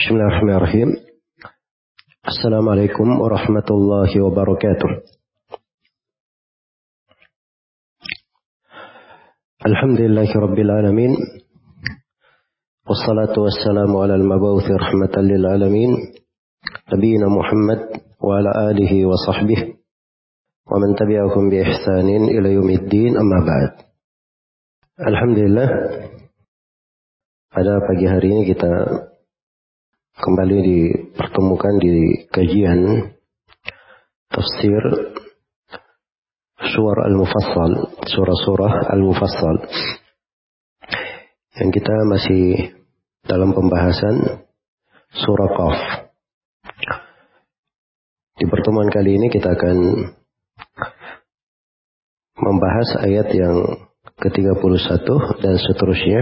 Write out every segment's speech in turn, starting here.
Bismillahirrahmanirrahim. Assalamualaikum warahmatullahi wabarakatuh. Alhamdulillahi rabbil alamin. Wassalatu wassalamu ala al-mabawuthi rahmatan lil alamin. Nabiina Muhammad wa ala alihi wa sahbihi. Wa man tabi'ahum bi ihsanin ila yaumiddin amma ba'd. Alhamdulillah pada pagi hari ini kita kembali dipertemukan di kajian tafsir surah al-mufassal, surah-surah al-mufassal. Yang kita masih dalam pembahasan surah Qaf. Di pertemuan kali ini kita akan membahas ayat yang ke-31 dan seterusnya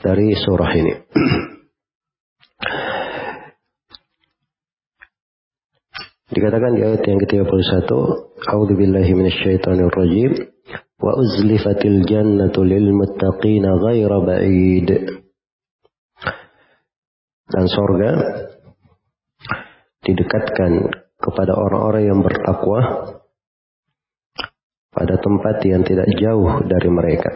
dari surah ini. Dikatakan di ayat yang ke-31, A'udzu billahi minasyaitonir rajim. Wa uzlifatil jannatu lil muttaqina ghaira ba'id. Dan sorga didekatkan kepada orang-orang yang bertakwa pada tempat yang tidak jauh dari mereka.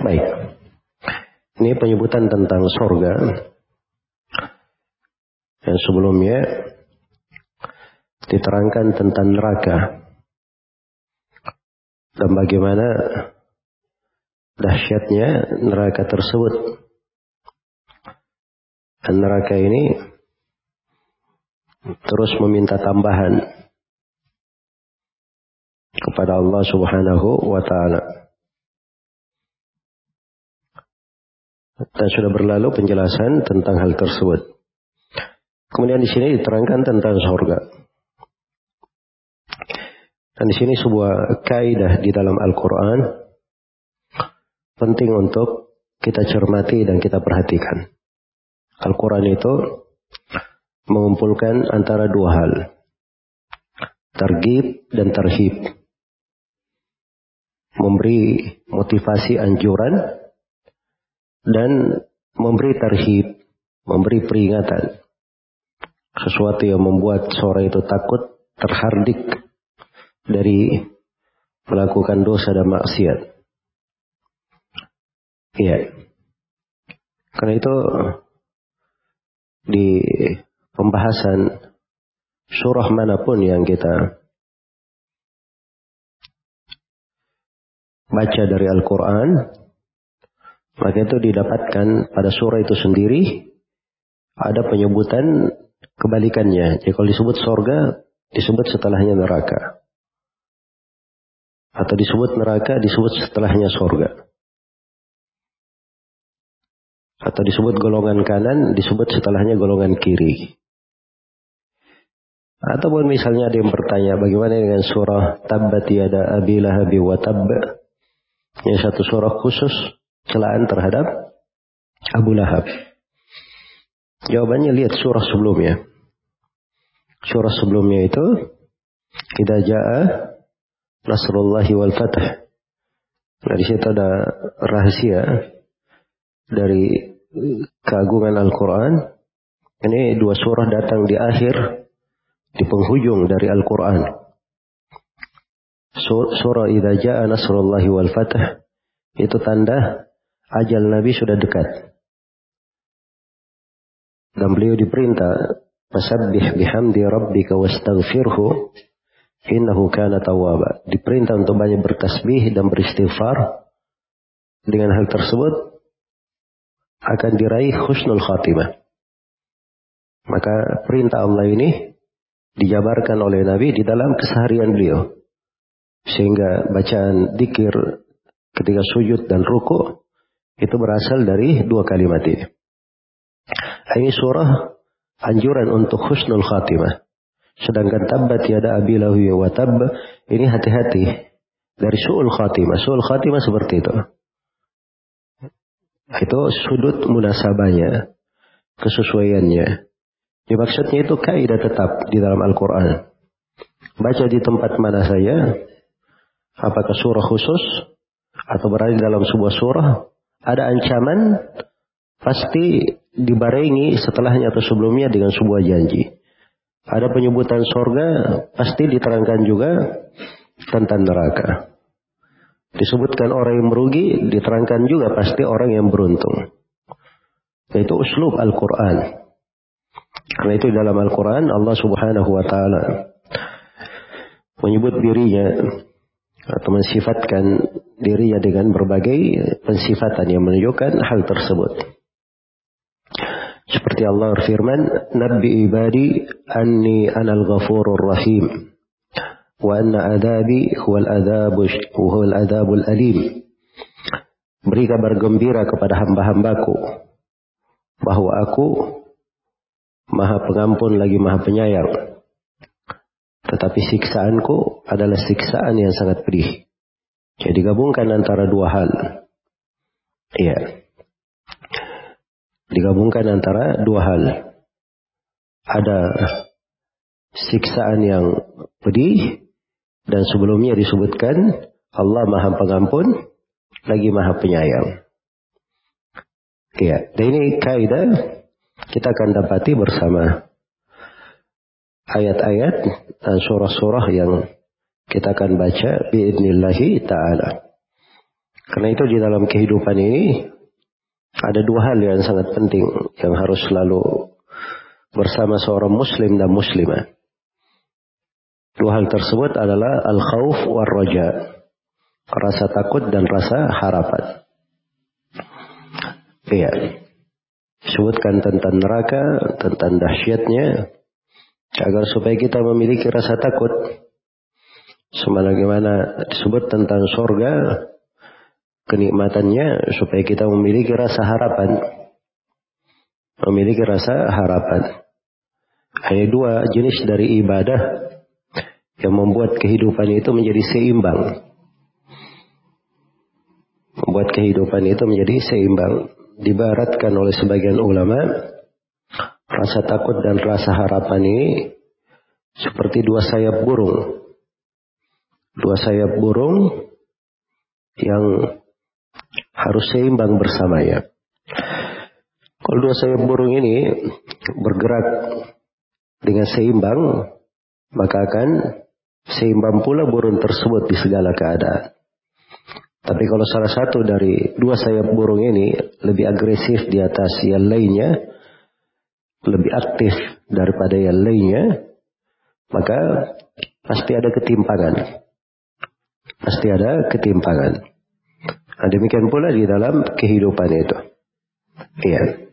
Baik. Ini penyebutan tentang sorga yang sebelumnya diterangkan tentang neraka dan bagaimana dahsyatnya neraka tersebut. Dan neraka ini terus meminta tambahan kepada Allah Subhanahu wa taala. Dan sudah berlalu penjelasan tentang hal tersebut. Kemudian di sini diterangkan tentang surga. Dan di sini sebuah kaidah di dalam Al-Quran penting untuk kita cermati dan kita perhatikan. Al-Quran itu mengumpulkan antara dua hal. Tergib dan terhib. Memberi motivasi anjuran dan memberi terhib, memberi peringatan sesuatu yang membuat seorang itu takut terhardik dari melakukan dosa dan maksiat. Iya. Karena itu di pembahasan surah mana pun yang kita baca dari Al-Quran, maka itu didapatkan pada surah itu sendiri ada penyebutan Kebalikannya, jadi kalau disebut sorga, disebut setelahnya neraka. Atau disebut neraka, disebut setelahnya sorga. Atau disebut golongan kanan, disebut setelahnya golongan kiri. Ataupun misalnya ada yang bertanya bagaimana dengan surah Tabbat yada abi lahabi wa tabba. Ini satu surah khusus celaan terhadap Abu Lahab. Jawabannya lihat surah sebelumnya. Surah sebelumnya itu kita jaa Nasrullahi wal Fatah. Nah di situ ada rahasia dari keagungan Al-Quran. Ini dua surah datang di akhir, di penghujung dari Al-Quran. Surah Idza Ja'a Nasrullahi wal Fatah itu tanda ajal Nabi sudah dekat. Dan beliau diperintah, Fasabbih bihamdi rabbika wastaghfirhu innahu kana tawwaba. Diperintah untuk banyak bertasbih dan beristighfar. Dengan hal tersebut akan diraih husnul khatimah. Maka perintah Allah ini dijabarkan oleh Nabi di dalam keseharian beliau. Sehingga bacaan dikir ketika sujud dan ruku itu berasal dari dua kalimat ini. Ini surah anjuran untuk husnul khatimah. Sedangkan tabbat yada abilahu wa tab ini hati-hati dari su'ul khatimah. Su'ul khatimah seperti itu. Itu sudut munasabahnya, kesesuaiannya. Dimaksudnya itu kaidah tetap di dalam Al-Quran. Baca di tempat mana saja, apakah surah khusus, atau berada dalam sebuah surah, ada ancaman pasti dibarengi setelahnya atau sebelumnya dengan sebuah janji. Ada penyebutan sorga, pasti diterangkan juga tentang neraka. Disebutkan orang yang merugi, diterangkan juga pasti orang yang beruntung. Yaitu uslub Al-Quran. Karena itu dalam Al-Quran Allah subhanahu wa ta'ala menyebut dirinya atau mensifatkan dirinya dengan berbagai pensifatan yang menunjukkan hal tersebut. Seperti Allah berfirman, Nabi ibadi anni anal ghafurur rahim. Wa anna adabi huwal adabu huwal adabul alim. Beri kabar gembira kepada hamba-hambaku bahwa aku maha pengampun lagi maha penyayang. Tetapi siksaanku adalah siksaan yang sangat pedih. Jadi gabungkan antara dua hal. Iya digabungkan antara dua hal. Ada siksaan yang pedih dan sebelumnya disebutkan Allah Maha Pengampun lagi Maha Penyayang. Ya, dan ini kaidah kita akan dapati bersama ayat-ayat dan surah-surah yang kita akan baca biidnillahi ta'ala. Karena itu di dalam kehidupan ini ada dua hal yang sangat penting yang harus selalu bersama seorang muslim dan muslimah. Dua hal tersebut adalah al-khawf war raja. Rasa takut dan rasa harapan. Iya. Sebutkan tentang neraka, tentang dahsyatnya, agar supaya kita memiliki rasa takut. Sebagaimana disebut tentang surga, kenikmatannya supaya kita memiliki rasa harapan. Memiliki rasa harapan. Hanya dua jenis dari ibadah yang membuat kehidupan itu menjadi seimbang. Membuat kehidupan itu menjadi seimbang. Dibaratkan oleh sebagian ulama, rasa takut dan rasa harapan ini seperti dua sayap burung. Dua sayap burung yang harus seimbang bersamanya. Kalau dua sayap burung ini bergerak dengan seimbang, maka akan seimbang pula burung tersebut di segala keadaan. Tapi kalau salah satu dari dua sayap burung ini lebih agresif di atas yang lainnya, lebih aktif daripada yang lainnya, maka pasti ada ketimpangan. Pasti ada ketimpangan. Nah, demikian pula di dalam kehidupan itu. Iya.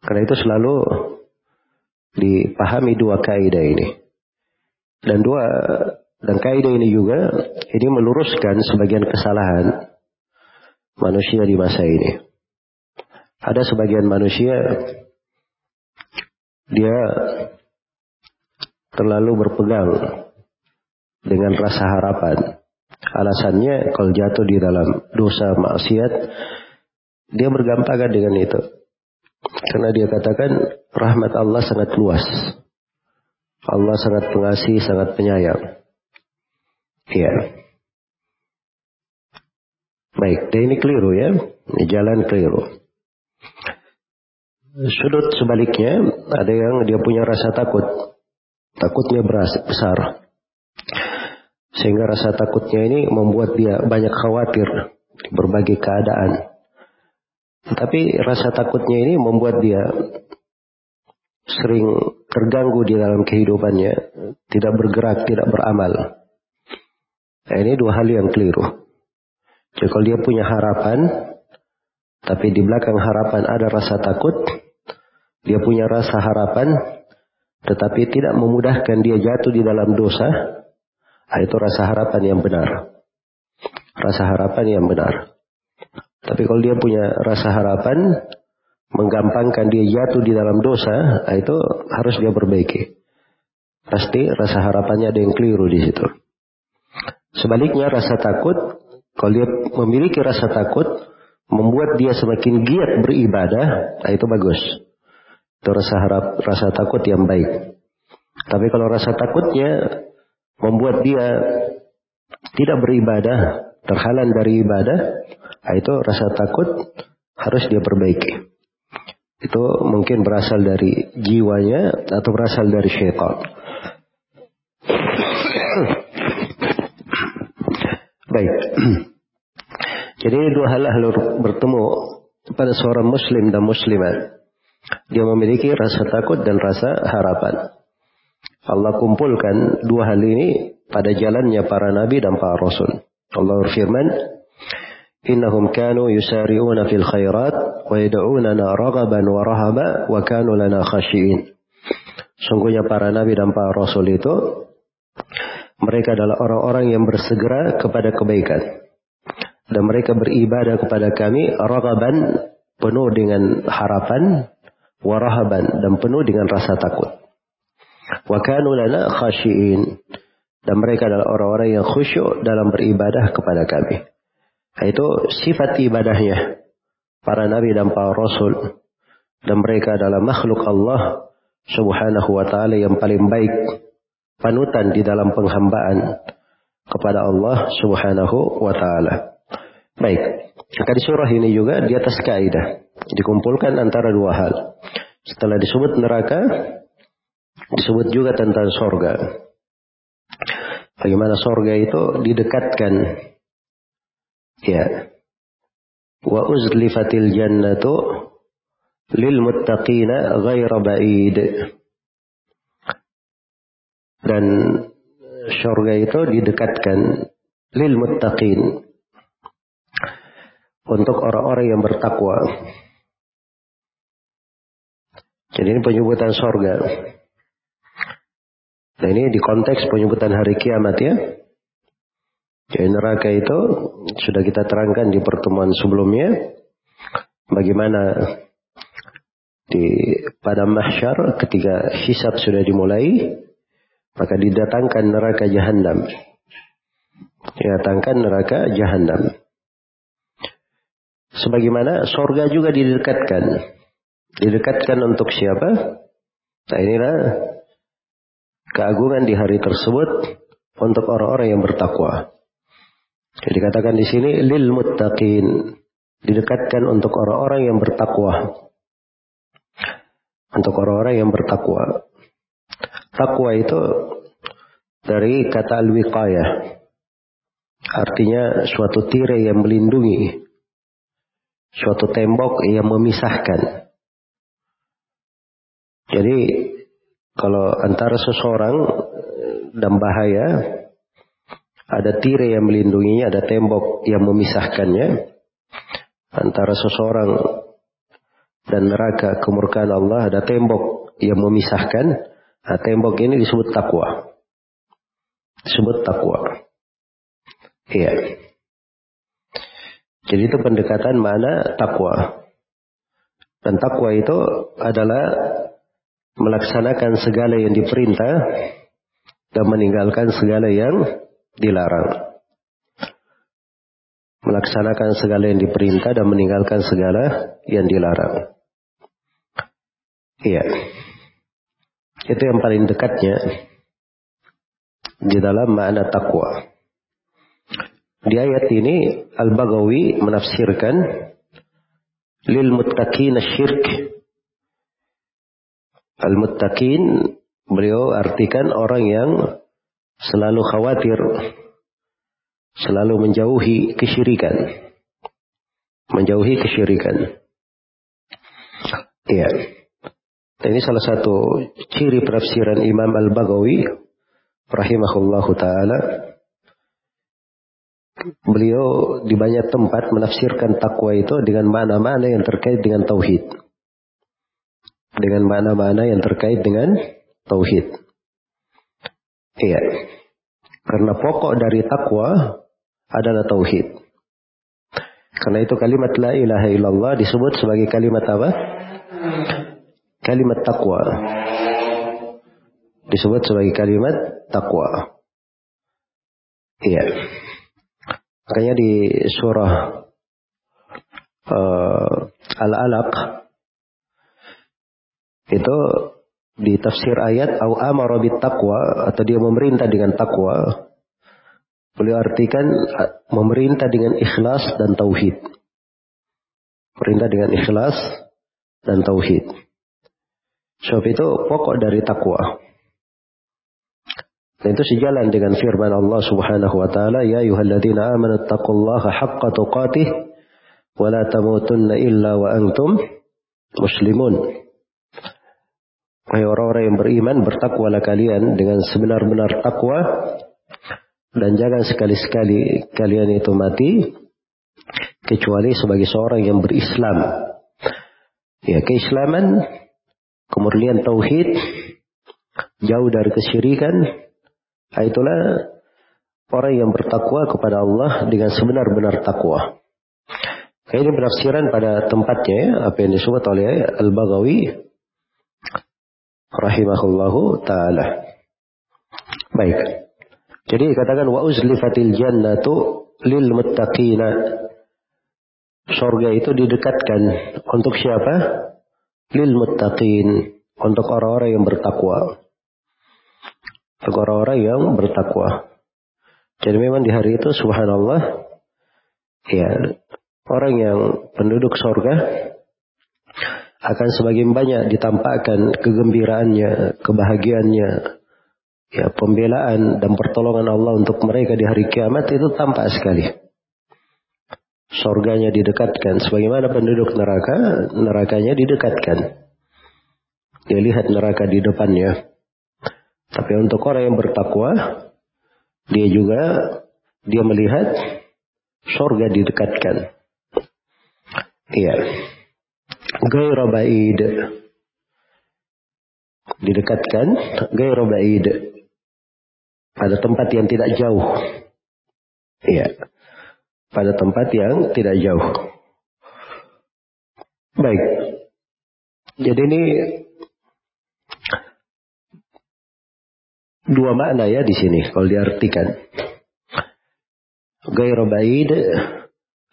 Karena itu selalu dipahami dua kaidah ini. Dan dua dan kaidah ini juga ini meluruskan sebagian kesalahan manusia di masa ini. Ada sebagian manusia dia terlalu berpegang dengan rasa harapan Alasannya kalau jatuh di dalam dosa maksiat, dia bergampangan dengan itu. Karena dia katakan rahmat Allah sangat luas. Allah sangat pengasih, sangat penyayang. Iya. Baik, dan ini keliru ya. Ini jalan keliru. Sudut sebaliknya, ada yang dia punya rasa takut. Takutnya besar. Sehingga rasa takutnya ini membuat dia banyak khawatir berbagai keadaan. Tapi rasa takutnya ini membuat dia sering terganggu di dalam kehidupannya, tidak bergerak, tidak beramal. Nah, ini dua hal yang keliru. Jadi kalau dia punya harapan, tapi di belakang harapan ada rasa takut, dia punya rasa harapan, tetapi tidak memudahkan dia jatuh di dalam dosa, itu rasa harapan yang benar. Rasa harapan yang benar. Tapi kalau dia punya rasa harapan, menggampangkan dia jatuh di dalam dosa, ah, itu harus dia perbaiki. Pasti rasa harapannya ada yang keliru di situ. Sebaliknya rasa takut, kalau dia memiliki rasa takut, membuat dia semakin giat beribadah, nah itu bagus. Itu rasa harap, rasa takut yang baik. Tapi kalau rasa takutnya membuat dia tidak beribadah, terhalang dari ibadah, nah itu rasa takut harus dia perbaiki. itu mungkin berasal dari jiwanya atau berasal dari syaitan. Baik. Jadi dua hal harus bertemu pada seorang muslim dan muslimat. Dia memiliki rasa takut dan rasa harapan. Allah kumpulkan dua hal ini pada jalannya para nabi dan para rasul. Allah berfirman, Innahum kanu yusari'una fil khairat wa yad'unana ragaban wa rahaba wa kanu lana khashiin. Sungguhnya para nabi dan para rasul itu mereka adalah orang-orang yang bersegera kepada kebaikan. Dan mereka beribadah kepada kami ragaban penuh dengan harapan, warahaban dan penuh dengan rasa takut. Wa kanu lana khashiin dan mereka adalah orang-orang yang khusyuk dalam beribadah kepada kami. Itu sifat ibadahnya para nabi dan para rasul. Dan mereka adalah makhluk Allah subhanahu wa ta'ala yang paling baik. Panutan di dalam penghambaan kepada Allah subhanahu wa ta'ala. Baik. Maka surah ini juga di atas kaidah. Dikumpulkan antara dua hal. Setelah disebut neraka, disebut juga tentang sorga. Bagaimana sorga itu didekatkan Ya. Wa uzlifatil jannatu lil muttaqina ghaira ba'id. Dan surga itu didekatkan lil muttaqin untuk orang-orang yang bertakwa. Jadi ini penyebutan surga. Nah ini di konteks penyebutan hari kiamat ya. Jadi neraka itu sudah kita terangkan di pertemuan sebelumnya. Bagaimana di pada mahsyar ketika hisab sudah dimulai maka didatangkan neraka jahanam. Didatangkan neraka jahanam. Sebagaimana sorga juga didekatkan. Didekatkan untuk siapa? Nah inilah keagungan di hari tersebut untuk orang-orang yang bertakwa. Jadi dikatakan di sini lil muttaqin didekatkan untuk orang-orang yang bertakwa. Untuk orang-orang yang bertakwa. Takwa itu dari kata al-wiqayah. Artinya suatu tirai yang melindungi. Suatu tembok yang memisahkan. Jadi kalau antara seseorang dan bahaya ada tirai yang melindunginya, ada tembok yang memisahkannya antara seseorang dan neraka kemurkaan Allah, ada tembok yang memisahkan. Nah, tembok ini disebut takwa. Disebut takwa. Iya. Jadi itu pendekatan mana takwa. Dan takwa itu adalah melaksanakan segala yang diperintah dan meninggalkan segala yang dilarang. Melaksanakan segala yang diperintah dan meninggalkan segala yang dilarang. Iya. Itu yang paling dekatnya di dalam makna takwa. Di ayat ini Al-Bagawi menafsirkan lil muttaqin syirk. Al-muttaqin beliau artikan orang yang selalu khawatir, selalu menjauhi kesyirikan. Menjauhi kesyirikan. Iya. Ini salah satu ciri penafsiran Imam Al-Bagawi rahimahullahu taala. Beliau di banyak tempat menafsirkan takwa itu dengan mana-mana yang terkait dengan tauhid. Dengan mana-mana yang terkait dengan tauhid. Iya. Karena pokok dari takwa adalah tauhid. Karena itu kalimat la ilaha illallah disebut sebagai kalimat apa? Kalimat takwa. Disebut sebagai kalimat takwa. Iya. Makanya di surah uh, Al-Alaq itu di tafsir ayat au amara taqwa atau dia memerintah dengan takwa beliau artikan memerintah dengan ikhlas dan tauhid. Perintah dengan ikhlas dan tauhid. Sebab itu pokok dari takwa. Dan itu sejalan dengan firman Allah Subhanahu wa taala, "Ya ayyuhalladzina amanu taqullaha haqqa tuqatih wa la tamutunna illa wa antum muslimun." Wahai orang-orang yang beriman, bertakwalah kalian dengan sebenar-benar takwa dan jangan sekali-sekali kalian itu mati kecuali sebagai seorang yang berislam. Ya, keislaman, kemudian tauhid, jauh dari kesyirikan, nah, itulah orang yang bertakwa kepada Allah dengan sebenar-benar takwa. Ini penafsiran pada tempatnya ya, apa yang disebut oleh Al-Baghawi rahimahullahu taala. Baik. Jadi katakan wa uzlifatil jannatu lil muttaqina. Surga itu didekatkan untuk siapa? Lil muttaqin, untuk orang-orang yang bertakwa. Untuk orang-orang yang bertakwa. Jadi memang di hari itu subhanallah ya orang yang penduduk surga akan semakin banyak ditampakkan kegembiraannya, kebahagiaannya, ya pembelaan dan pertolongan Allah untuk mereka di hari kiamat itu tampak sekali. Sorganya didekatkan, sebagaimana penduduk neraka, nerakanya didekatkan. Dia lihat neraka di depannya. Tapi untuk orang yang bertakwa, dia juga dia melihat sorga didekatkan. Iya gaira ba'id. Didekatkan gaira ba'id. Pada tempat yang tidak jauh. Iya. Pada tempat yang tidak jauh. Baik. Jadi ini dua makna ya di sini kalau diartikan. Gairo ba'id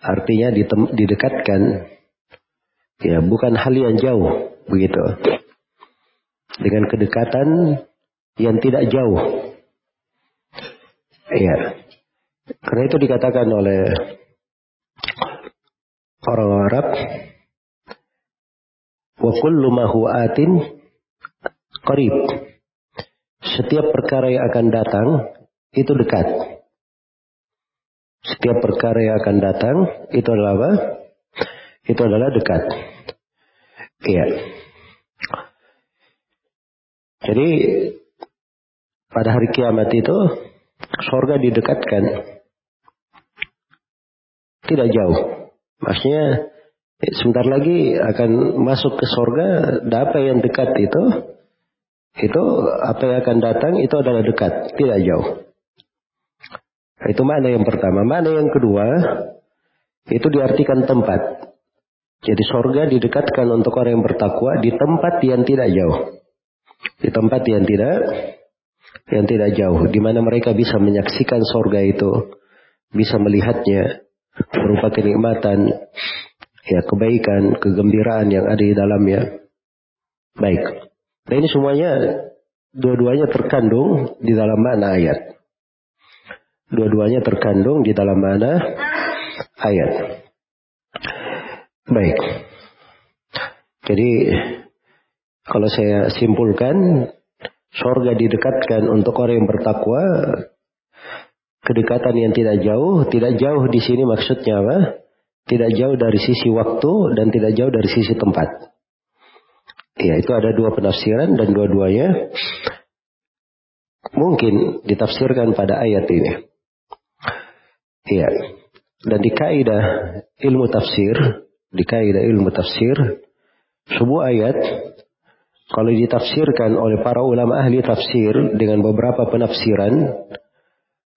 artinya didekatkan Ya, bukan hal yang jauh begitu. Dengan kedekatan yang tidak jauh. Ya. Karena itu dikatakan oleh orang Arab wa kullu ma atin qarib. Setiap perkara yang akan datang itu dekat. Setiap perkara yang akan datang itu adalah apa? Itu adalah dekat. Iya. Jadi pada hari kiamat itu sorga didekatkan. Tidak jauh. Maksudnya sebentar lagi akan masuk ke sorga. Dan apa yang dekat itu, itu apa yang akan datang itu adalah dekat, tidak jauh. Itu mana yang pertama. Mana yang kedua, itu diartikan tempat. Jadi sorga didekatkan untuk orang yang bertakwa di tempat yang tidak jauh. Di tempat yang tidak yang tidak jauh. Di mana mereka bisa menyaksikan sorga itu. Bisa melihatnya. Berupa kenikmatan. Ya kebaikan, kegembiraan yang ada di dalamnya. Baik. Nah ini semuanya dua-duanya terkandung di dalam mana ayat. Dua-duanya terkandung di dalam mana ayat. Baik. Jadi kalau saya simpulkan sorga didekatkan untuk orang yang bertakwa kedekatan yang tidak jauh tidak jauh di sini maksudnya apa? Tidak jauh dari sisi waktu dan tidak jauh dari sisi tempat. Ya itu ada dua penafsiran dan dua-duanya. Mungkin ditafsirkan pada ayat ini. Ya dan di kaidah ilmu tafsir di kaidah ilmu tafsir sebuah ayat kalau ditafsirkan oleh para ulama ahli tafsir dengan beberapa penafsiran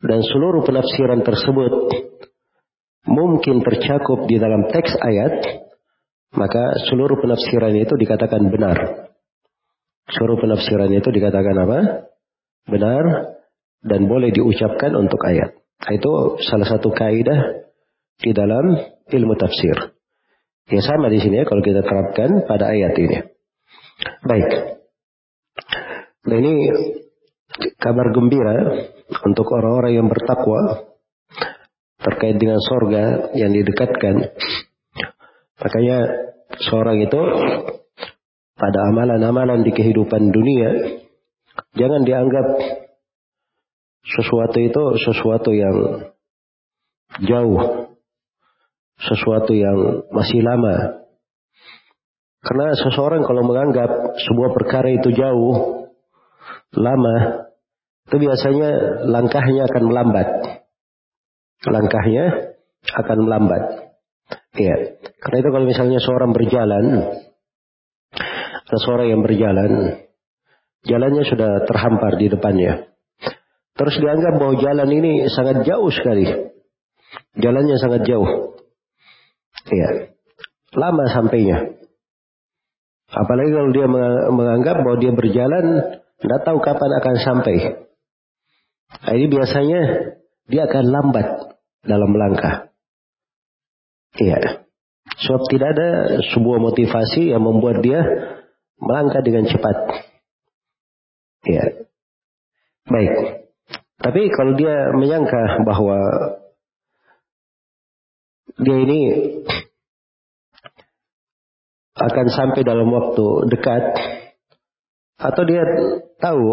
dan seluruh penafsiran tersebut mungkin tercakup di dalam teks ayat maka seluruh penafsiran itu dikatakan benar. Seluruh penafsiran itu dikatakan apa? Benar dan boleh diucapkan untuk ayat. Itu salah satu kaidah di dalam ilmu tafsir Ya sama di sini ya kalau kita terapkan pada ayat ini. Baik. Nah ini kabar gembira untuk orang-orang yang bertakwa terkait dengan sorga yang didekatkan. Makanya seorang itu pada amalan-amalan di kehidupan dunia, jangan dianggap sesuatu itu sesuatu yang jauh, sesuatu yang masih lama. Karena seseorang kalau menganggap sebuah perkara itu jauh, lama, itu biasanya langkahnya akan melambat. Langkahnya akan melambat. Iya. Karena itu kalau misalnya seorang berjalan, seseorang yang berjalan, jalannya sudah terhampar di depannya. Terus dianggap bahwa jalan ini sangat jauh sekali. Jalannya sangat jauh. Iya. Lama sampainya. Apalagi kalau dia menganggap bahwa dia berjalan, tidak tahu kapan akan sampai. Nah, ini biasanya dia akan lambat dalam melangkah. Iya. Sebab tidak ada sebuah motivasi yang membuat dia melangkah dengan cepat. Iya. Baik. Tapi kalau dia menyangka bahwa dia ini akan sampai dalam waktu dekat. Atau dia tahu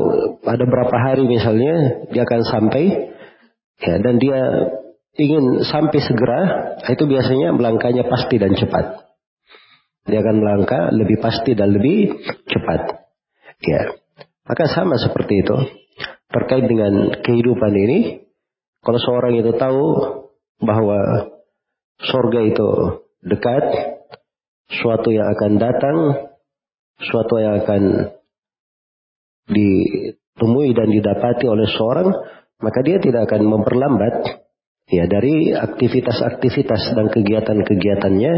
ada berapa hari misalnya dia akan sampai. Ya dan dia ingin sampai segera itu biasanya melangkahnya pasti dan cepat. Dia akan melangkah lebih pasti dan lebih cepat. Ya maka sama seperti itu. Terkait dengan kehidupan ini kalau seorang itu tahu bahwa surga itu dekat suatu yang akan datang, suatu yang akan ditemui dan didapati oleh seorang, maka dia tidak akan memperlambat ya dari aktivitas-aktivitas dan kegiatan-kegiatannya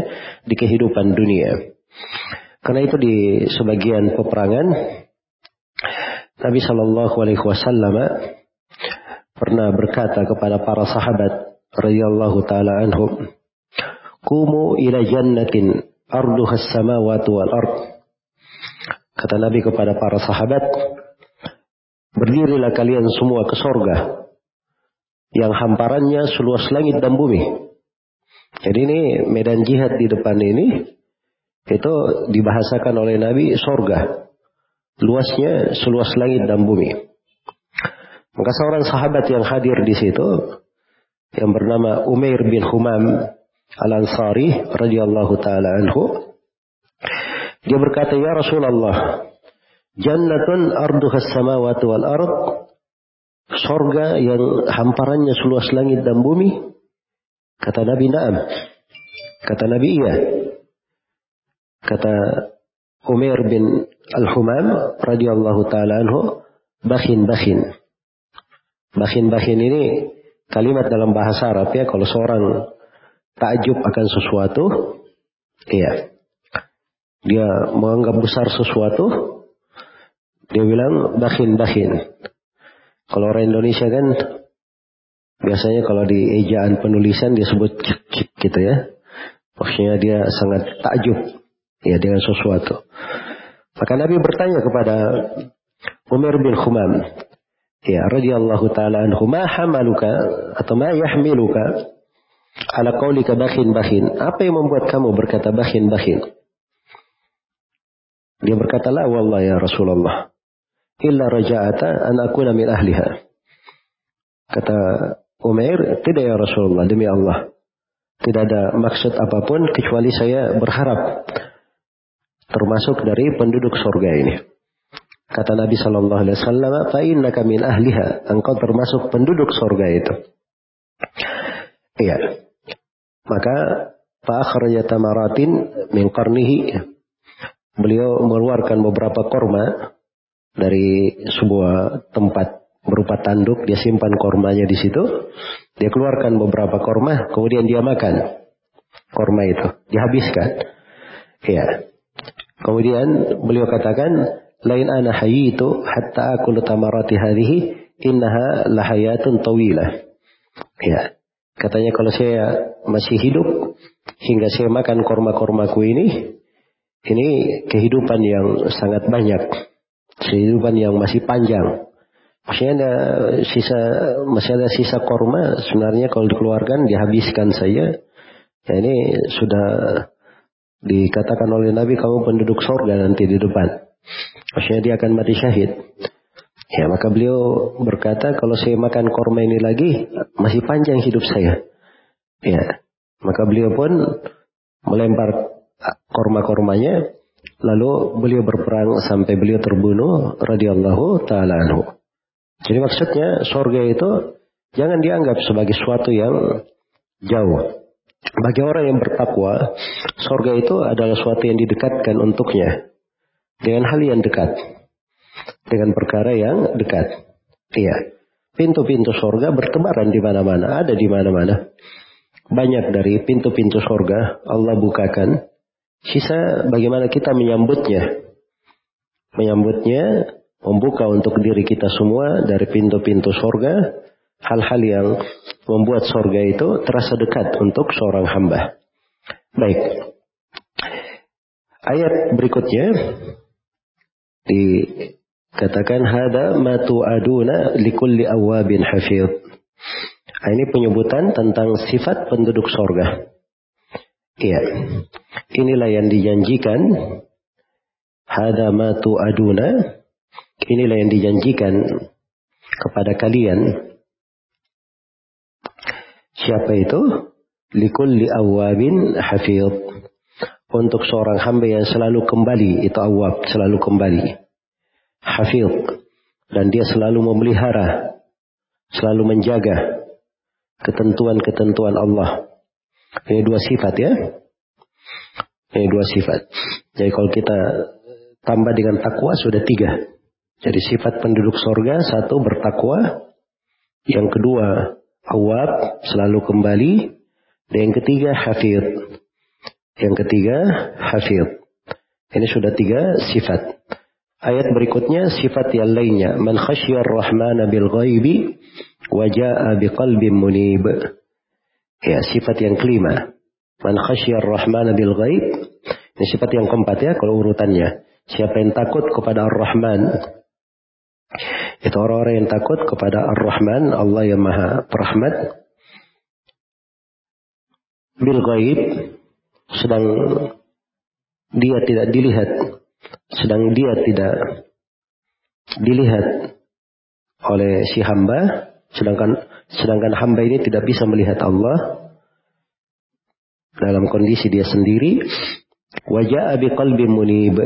di kehidupan dunia. Karena itu di sebagian peperangan Nabi Shallallahu Alaihi Wasallam pernah berkata kepada para sahabat radhiyallahu taala anhum, "Kumu ila jannatin arduha samawati wal ard. Kata Nabi kepada para sahabat, berdirilah kalian semua ke sorga yang hamparannya seluas langit dan bumi. Jadi ini medan jihad di depan ini itu dibahasakan oleh Nabi sorga. Luasnya seluas langit dan bumi. Maka seorang sahabat yang hadir di situ yang bernama Umair bin Humam Al-Ansari radhiyallahu taala anhu. Dia berkata ya Rasulullah jannatun arduha samawati wal ard sorga yang hamparannya seluas langit dan bumi. Kata Nabi na'am. Kata Nabi iya. Kata Umar bin Al-Humam radhiyallahu taala anhu bakhin bakhin bakhin bakhin ini kalimat dalam bahasa Arab ya kalau seorang takjub akan sesuatu, iya. Dia menganggap besar sesuatu, dia bilang bahin-bahin. Kalau orang Indonesia kan biasanya kalau di ejaan penulisan dia sebut cik gitu ya. Maksudnya dia sangat takjub ya dengan sesuatu. Maka Nabi bertanya kepada Umar bin Khumam, ya radhiyallahu taala anhu, ma hamaluka atau ma yahmiluka ala qaulika bakhin bakhin. Apa yang membuat kamu berkata bakhin bakhin? Dia berkata, La wallah ya Rasulullah. Illa raja'ata an akuna min ahliha. Kata Umair, tidak ya Rasulullah, demi Allah. Tidak ada maksud apa pun kecuali saya berharap termasuk dari penduduk surga ini. Kata Nabi Shallallahu Alaihi Wasallam, "Fa innaka min ahliha." Engkau termasuk penduduk surga itu. Iya. Maka fa'akhraja tamaratin min qarnihi. Beliau mengeluarkan beberapa korma dari sebuah tempat berupa tanduk, dia simpan kormanya di situ. Dia keluarkan beberapa korma, kemudian dia makan korma itu, dihabiskan. Ya. Kemudian beliau katakan, lain ana itu hatta aku tamarati hadhihi innaha lahayatun tawilah. Ya. Katanya kalau saya masih hidup hingga saya makan korma-kormaku ini, ini kehidupan yang sangat banyak. Kehidupan yang masih panjang. Maksudnya ada sisa, masih ada sisa korma, sebenarnya kalau dikeluarkan, dihabiskan saja. Ya ini sudah dikatakan oleh Nabi kamu penduduk sorga nanti di depan. Maksudnya dia akan mati syahid. Ya maka beliau berkata kalau saya makan korma ini lagi masih panjang hidup saya. Ya maka beliau pun melempar korma-kormanya lalu beliau berperang sampai beliau terbunuh radhiyallahu taala anhu. Jadi maksudnya sorga itu jangan dianggap sebagai suatu yang jauh. Bagi orang yang bertakwa, sorga itu adalah suatu yang didekatkan untuknya dengan hal yang dekat, dengan perkara yang dekat. Iya, pintu-pintu sorga bertebaran di mana-mana, ada di mana-mana. Banyak dari pintu-pintu sorga Allah bukakan. Sisa bagaimana kita menyambutnya. Menyambutnya, membuka untuk diri kita semua dari pintu-pintu sorga hal-hal yang membuat sorga itu terasa dekat untuk seorang hamba. Baik. Ayat berikutnya dikatakan hada matu aduna likulli awabin hafid. Nah, ini penyebutan tentang sifat penduduk sorga. Iya. Inilah yang dijanjikan. Hada matu aduna. Inilah yang dijanjikan kepada kalian Siapa itu? Likulli awabin hafid. Untuk seorang hamba yang selalu kembali, itu awab, selalu kembali. Hafid. Dan dia selalu memelihara, selalu menjaga ketentuan-ketentuan Allah. Ini dua sifat ya. Ini dua sifat. Jadi kalau kita tambah dengan takwa sudah tiga. Jadi sifat penduduk sorga satu bertakwa. Yang kedua awab selalu kembali. Dan yang ketiga hafid. Yang ketiga hafid. Ini sudah tiga sifat. Ayat berikutnya sifat yang lainnya. Man khasyar rahmana bil ghaibi waja'a biqalbin munib. Ya, sifat yang kelima. Man khasyar rahmana bil ghaib. Ini sifat yang keempat ya kalau urutannya. Siapa yang takut kepada Ar-Rahman itu orang-orang yang takut kepada Ar-Rahman, Allah yang Maha Perahmat. Bil gaib, sedang dia tidak dilihat, sedang dia tidak dilihat oleh si hamba, sedangkan sedangkan hamba ini tidak bisa melihat Allah dalam kondisi dia sendiri. Wajah abi qalbi munib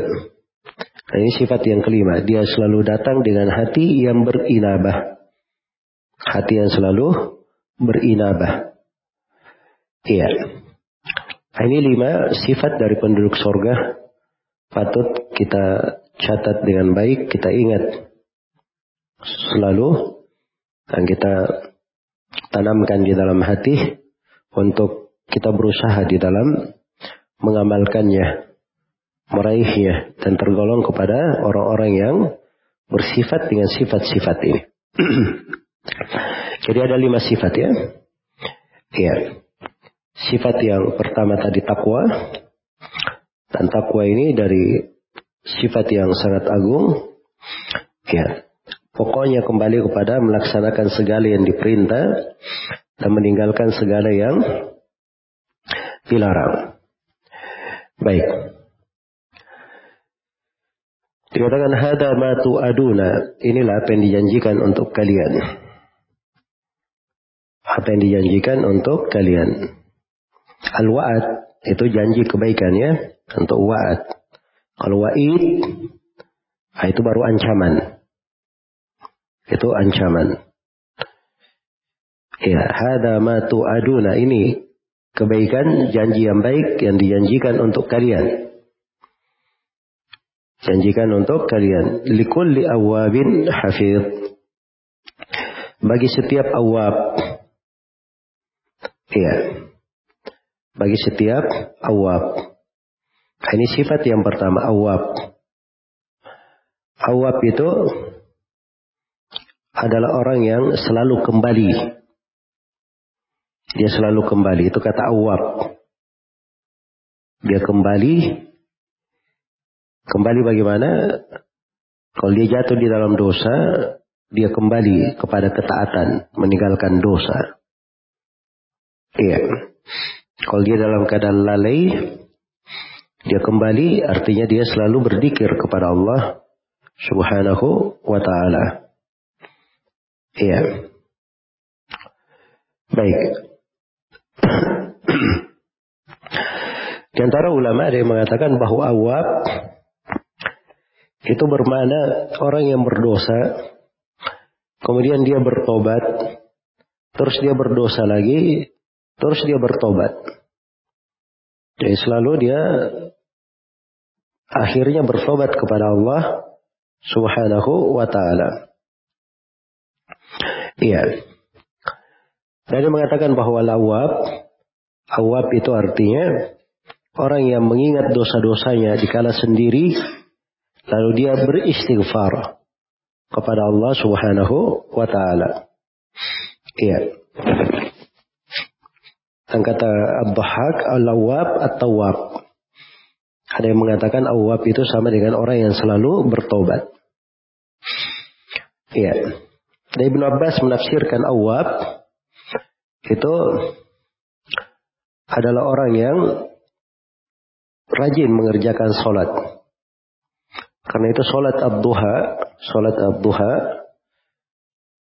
Nah, ini sifat yang kelima. Dia selalu datang dengan hati yang berinabah. Hati yang selalu berinabah. Iya. Nah, ini lima sifat dari penduduk sorga. Patut kita catat dengan baik, kita ingat selalu dan kita tanamkan di dalam hati untuk kita berusaha di dalam mengamalkannya meraihnya dan tergolong kepada orang-orang yang bersifat dengan sifat-sifat ini. Jadi ada lima sifat ya. Ya. Sifat yang pertama tadi takwa. Dan takwa ini dari sifat yang sangat agung. Ya. Pokoknya kembali kepada melaksanakan segala yang diperintah dan meninggalkan segala yang dilarang. Baik. Dikatakan hada matu aduna. Inilah apa yang dijanjikan untuk kalian. Apa yang dijanjikan untuk kalian. Al-wa'ad itu janji kebaikan ya. Untuk wa'ad. Kalau wa'id ah, itu baru ancaman. Itu ancaman. Ya, hada matu aduna ini kebaikan janji yang baik yang dijanjikan untuk kalian. Janjikan untuk kalian. Likulli awabin hafid. Bagi setiap awab. Iya. Bagi setiap awab. Ini sifat yang pertama, awab. Awab itu adalah orang yang selalu kembali. Dia selalu kembali. Itu kata awab. Dia kembali Kembali bagaimana? Kalau dia jatuh di dalam dosa, dia kembali kepada ketaatan, meninggalkan dosa. Iya. Kalau dia dalam keadaan lalai, Dia kembali artinya dia selalu berzikir kepada Allah Subhanahu wa taala. Iya. Baik. Di antara ulama ada yang mengatakan bahwa awab itu bermakna orang yang berdosa, kemudian dia bertobat, terus dia berdosa lagi, terus dia bertobat. Jadi selalu dia akhirnya bertobat kepada Allah Subhanahu wa taala. Iya. Dan dia mengatakan bahwa lawab, awab itu artinya orang yang mengingat dosa-dosanya dikala sendiri, lalu dia beristighfar kepada Allah Subhanahu wa taala. Iya. Dan kata Abdahak, Al-Awwab, At-Tawwab. Ada yang mengatakan Awwab itu sama dengan orang yang selalu bertobat. Iya. Dan Ibn Abbas menafsirkan Awwab itu adalah orang yang rajin mengerjakan sholat. Karena itu sholat abduha, sholat abduha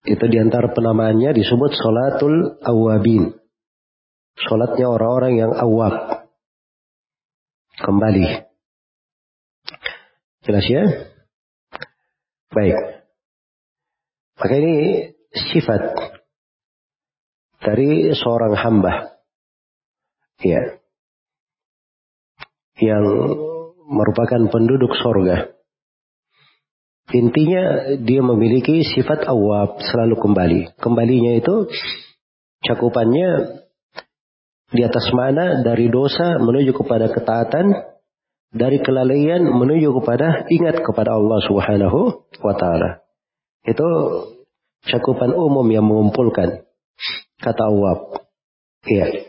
itu di antara penamaannya disebut sholatul awabin. Sholatnya orang-orang yang awab. Kembali. Jelas ya? Baik. Maka ini sifat dari seorang hamba. Ya. Yang merupakan penduduk sorga. Intinya dia memiliki sifat awab selalu kembali. Kembalinya itu cakupannya di atas mana dari dosa menuju kepada ketaatan, dari kelalaian menuju kepada ingat kepada Allah Subhanahu wa taala. Itu cakupan umum yang mengumpulkan kata awab. Iya.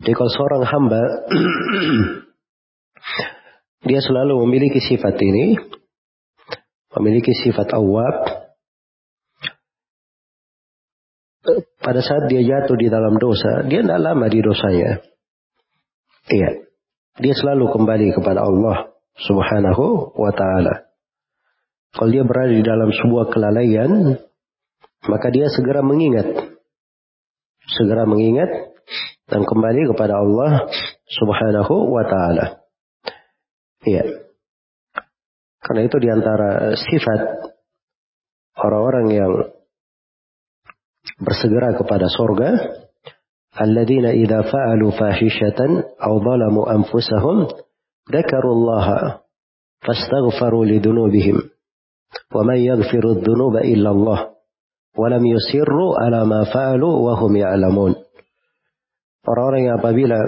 Jadi kalau seorang hamba dia selalu memiliki sifat ini, memiliki sifat awab, pada saat dia jatuh di dalam dosa, dia tidak lama di dosanya. Iya. Dia selalu kembali kepada Allah subhanahu wa ta'ala. Kalau dia berada di dalam sebuah kelalaian, maka dia segera mengingat. Segera mengingat dan kembali kepada Allah subhanahu wa ta'ala. Iya. Karena itu di antara sifat orang-orang yang bersegera kepada sorga. Alladzina idza fa'alu fahishatan aw zalamu anfusahum dzakarullaha fastaghfaru lidunubihim. Wa man yaghfiru dzunuba illa Allah. Wa lam yusirru ala ma fa'alu wa hum ya'lamun. Orang-orang yang apabila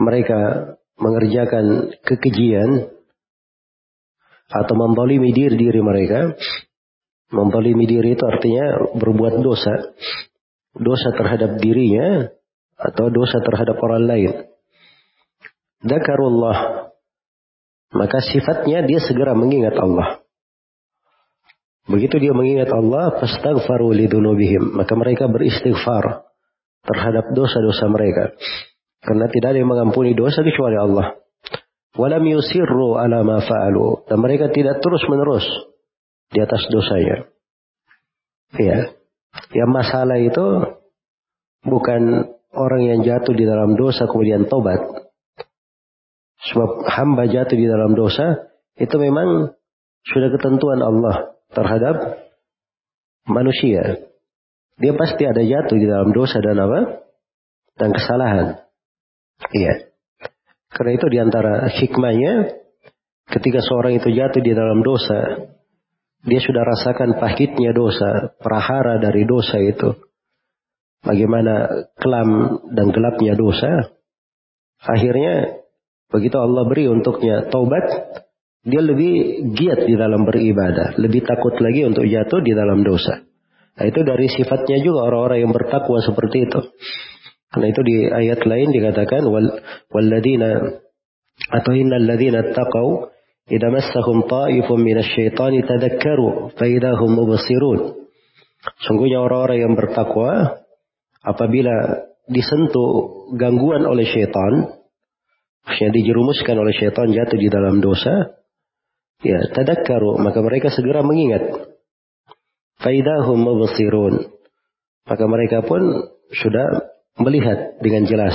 mereka mengerjakan kekejian atau membalimi diri diri mereka, Membalimi diri itu artinya berbuat dosa. Dosa terhadap dirinya atau dosa terhadap orang lain. Dakarullah. Maka sifatnya dia segera mengingat Allah. Begitu dia mengingat Allah, fastaghfaru lidunubihim. Maka mereka beristighfar terhadap dosa-dosa mereka. Karena tidak ada yang mengampuni dosa kecuali Allah. Walam yusirru ala ma fa'alu. Dan mereka tidak terus menerus di atas dosanya. Ya. Yang masalah itu bukan orang yang jatuh di dalam dosa kemudian tobat. Sebab hamba jatuh di dalam dosa itu memang sudah ketentuan Allah terhadap manusia. Dia pasti ada jatuh di dalam dosa dan apa? Dan kesalahan. Iya. Karena itu di antara hikmahnya ketika seorang itu jatuh di dalam dosa dia sudah rasakan pahitnya dosa, prahara dari dosa itu. Bagaimana kelam dan gelapnya dosa. Akhirnya begitu Allah beri untuknya taubat, dia lebih giat di dalam beribadah, lebih takut lagi untuk jatuh di dalam dosa. Nah, itu dari sifatnya juga orang-orang yang bertakwa seperti itu. Karena itu di ayat lain dikatakan wal walladina atau innal ladina taqau إذا مسهم طائف من الشيطان تذكروا فإذا هم مبصرون Sungguhnya orang-orang yang bertakwa apabila disentuh gangguan oleh syaitan, Maksudnya dijerumuskan oleh syaitan jatuh di dalam dosa. Ya, tadakkaru. Maka mereka segera mengingat. Faidahum mubsirun. Maka mereka pun sudah melihat dengan jelas.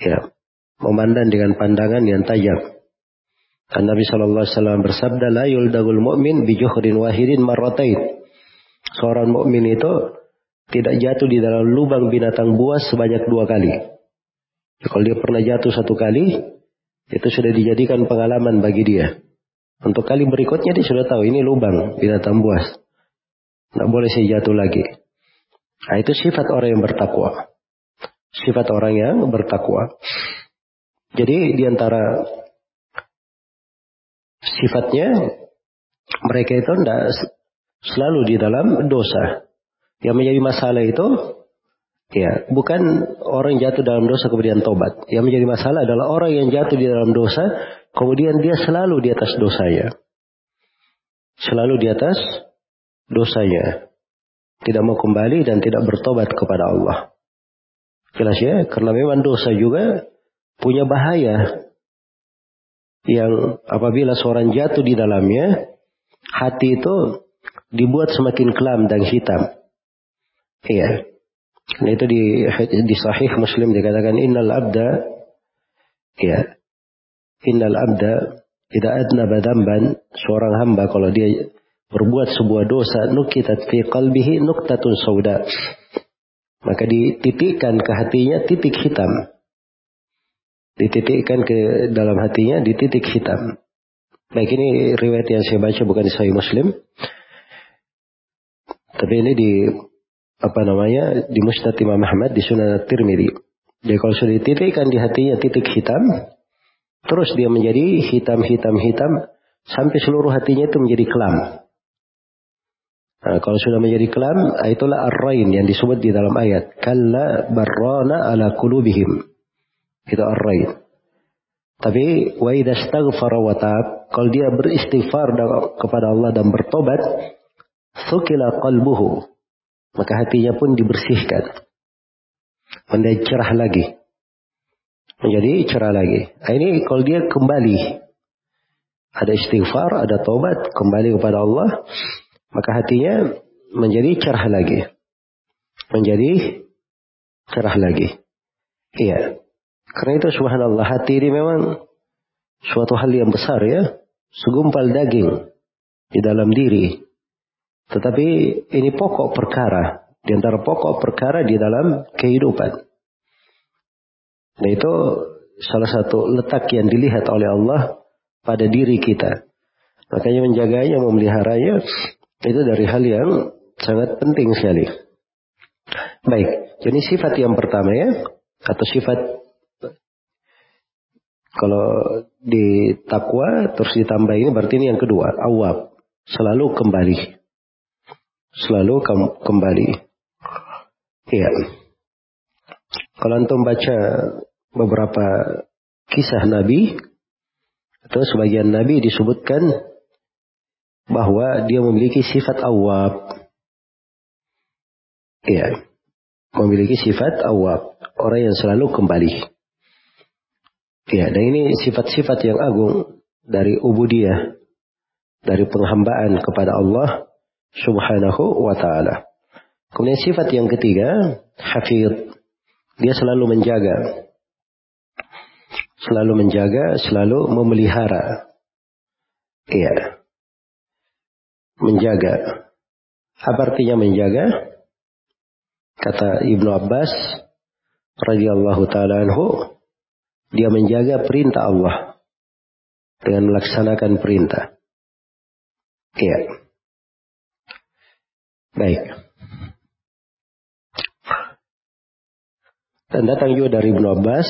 Ya, memandang dengan pandangan yang tajam. Kan Nabi Shallallahu Alaihi Wasallam bersabda, "La yuldagul mu'min bijuhrin wahidin marratain." Seorang mukmin itu tidak jatuh di dalam lubang binatang buas sebanyak dua kali. Ya, kalau dia pernah jatuh satu kali, itu sudah dijadikan pengalaman bagi dia. Untuk kali berikutnya dia sudah tahu ini lubang binatang buas. Tidak boleh saya jatuh lagi. Nah, itu sifat orang yang bertakwa. Sifat orang yang bertakwa. Jadi di antara sifatnya mereka itu tidak selalu di dalam dosa. Yang menjadi masalah itu ya bukan orang jatuh dalam dosa kemudian tobat. Yang menjadi masalah adalah orang yang jatuh di dalam dosa kemudian dia selalu di atas dosanya. Selalu di atas dosanya. Tidak mau kembali dan tidak bertobat kepada Allah. Jelas ya, karena memang dosa juga punya bahaya. Yang apabila seorang jatuh di dalamnya, hati itu dibuat semakin kelam dan hitam. Iya. Nah, itu di di sahih Muslim dikatakan innal abda ya innal abda tidak adna badamban seorang hamba kalau dia berbuat sebuah dosa nukitat fi qalbihi nuktatun sauda maka dititikkan ke hatinya titik hitam dititikkan ke dalam hatinya di titik hitam baik ini riwayat yang saya baca bukan di sahih Muslim tapi ini di apa namanya di Musnad Imam Ahmad di Sunan Tirmidzi. Jadi kalau sudah dititikkan di hatinya titik hitam, terus dia menjadi hitam hitam hitam sampai seluruh hatinya itu menjadi kelam. Nah, kalau sudah menjadi kelam, itulah ar-rain yang disebut di dalam ayat. Kalla barrana ala kulubihim. Itu ar-rain. Tapi wa idza istaghfara wa kalau dia beristighfar kepada Allah dan bertobat, Sukila qalbuhu. Maka hatinya pun dibersihkan. Menjadi cerah lagi. Menjadi cerah lagi. Nah, ini kalau dia kembali. Ada istighfar, ada tobat, kembali kepada Allah. Maka hatinya menjadi cerah lagi. Menjadi cerah lagi. Iya. Karena itu subhanallah hati ini memang suatu hal yang besar ya. Segumpal daging di dalam diri. Tetapi ini pokok perkara. Di antara pokok perkara di dalam kehidupan. Nah itu salah satu letak yang dilihat oleh Allah pada diri kita. Makanya menjaganya, memeliharanya, itu dari hal yang sangat penting sekali. Baik, jadi sifat yang pertama ya, atau sifat kalau di takwa terus ditambah ini berarti ini yang kedua, awab, selalu kembali selalu kembali. Iya. Kalau antum baca beberapa kisah Nabi, atau sebagian Nabi disebutkan bahwa dia memiliki sifat awab. Iya. Memiliki sifat awab. Orang yang selalu kembali. Iya. Dan ini sifat-sifat yang agung dari ubudiyah. Dari penghambaan kepada Allah subhanahu wa ta'ala. Kemudian sifat yang ketiga, hafid. Dia selalu menjaga. Selalu menjaga, selalu memelihara. Iya. Menjaga. Apa artinya menjaga? Kata Ibnu Abbas radhiyallahu taala anhu, dia menjaga perintah Allah dengan melaksanakan perintah. Iya. Baik. Dan datang juga dari Ibnu Abbas,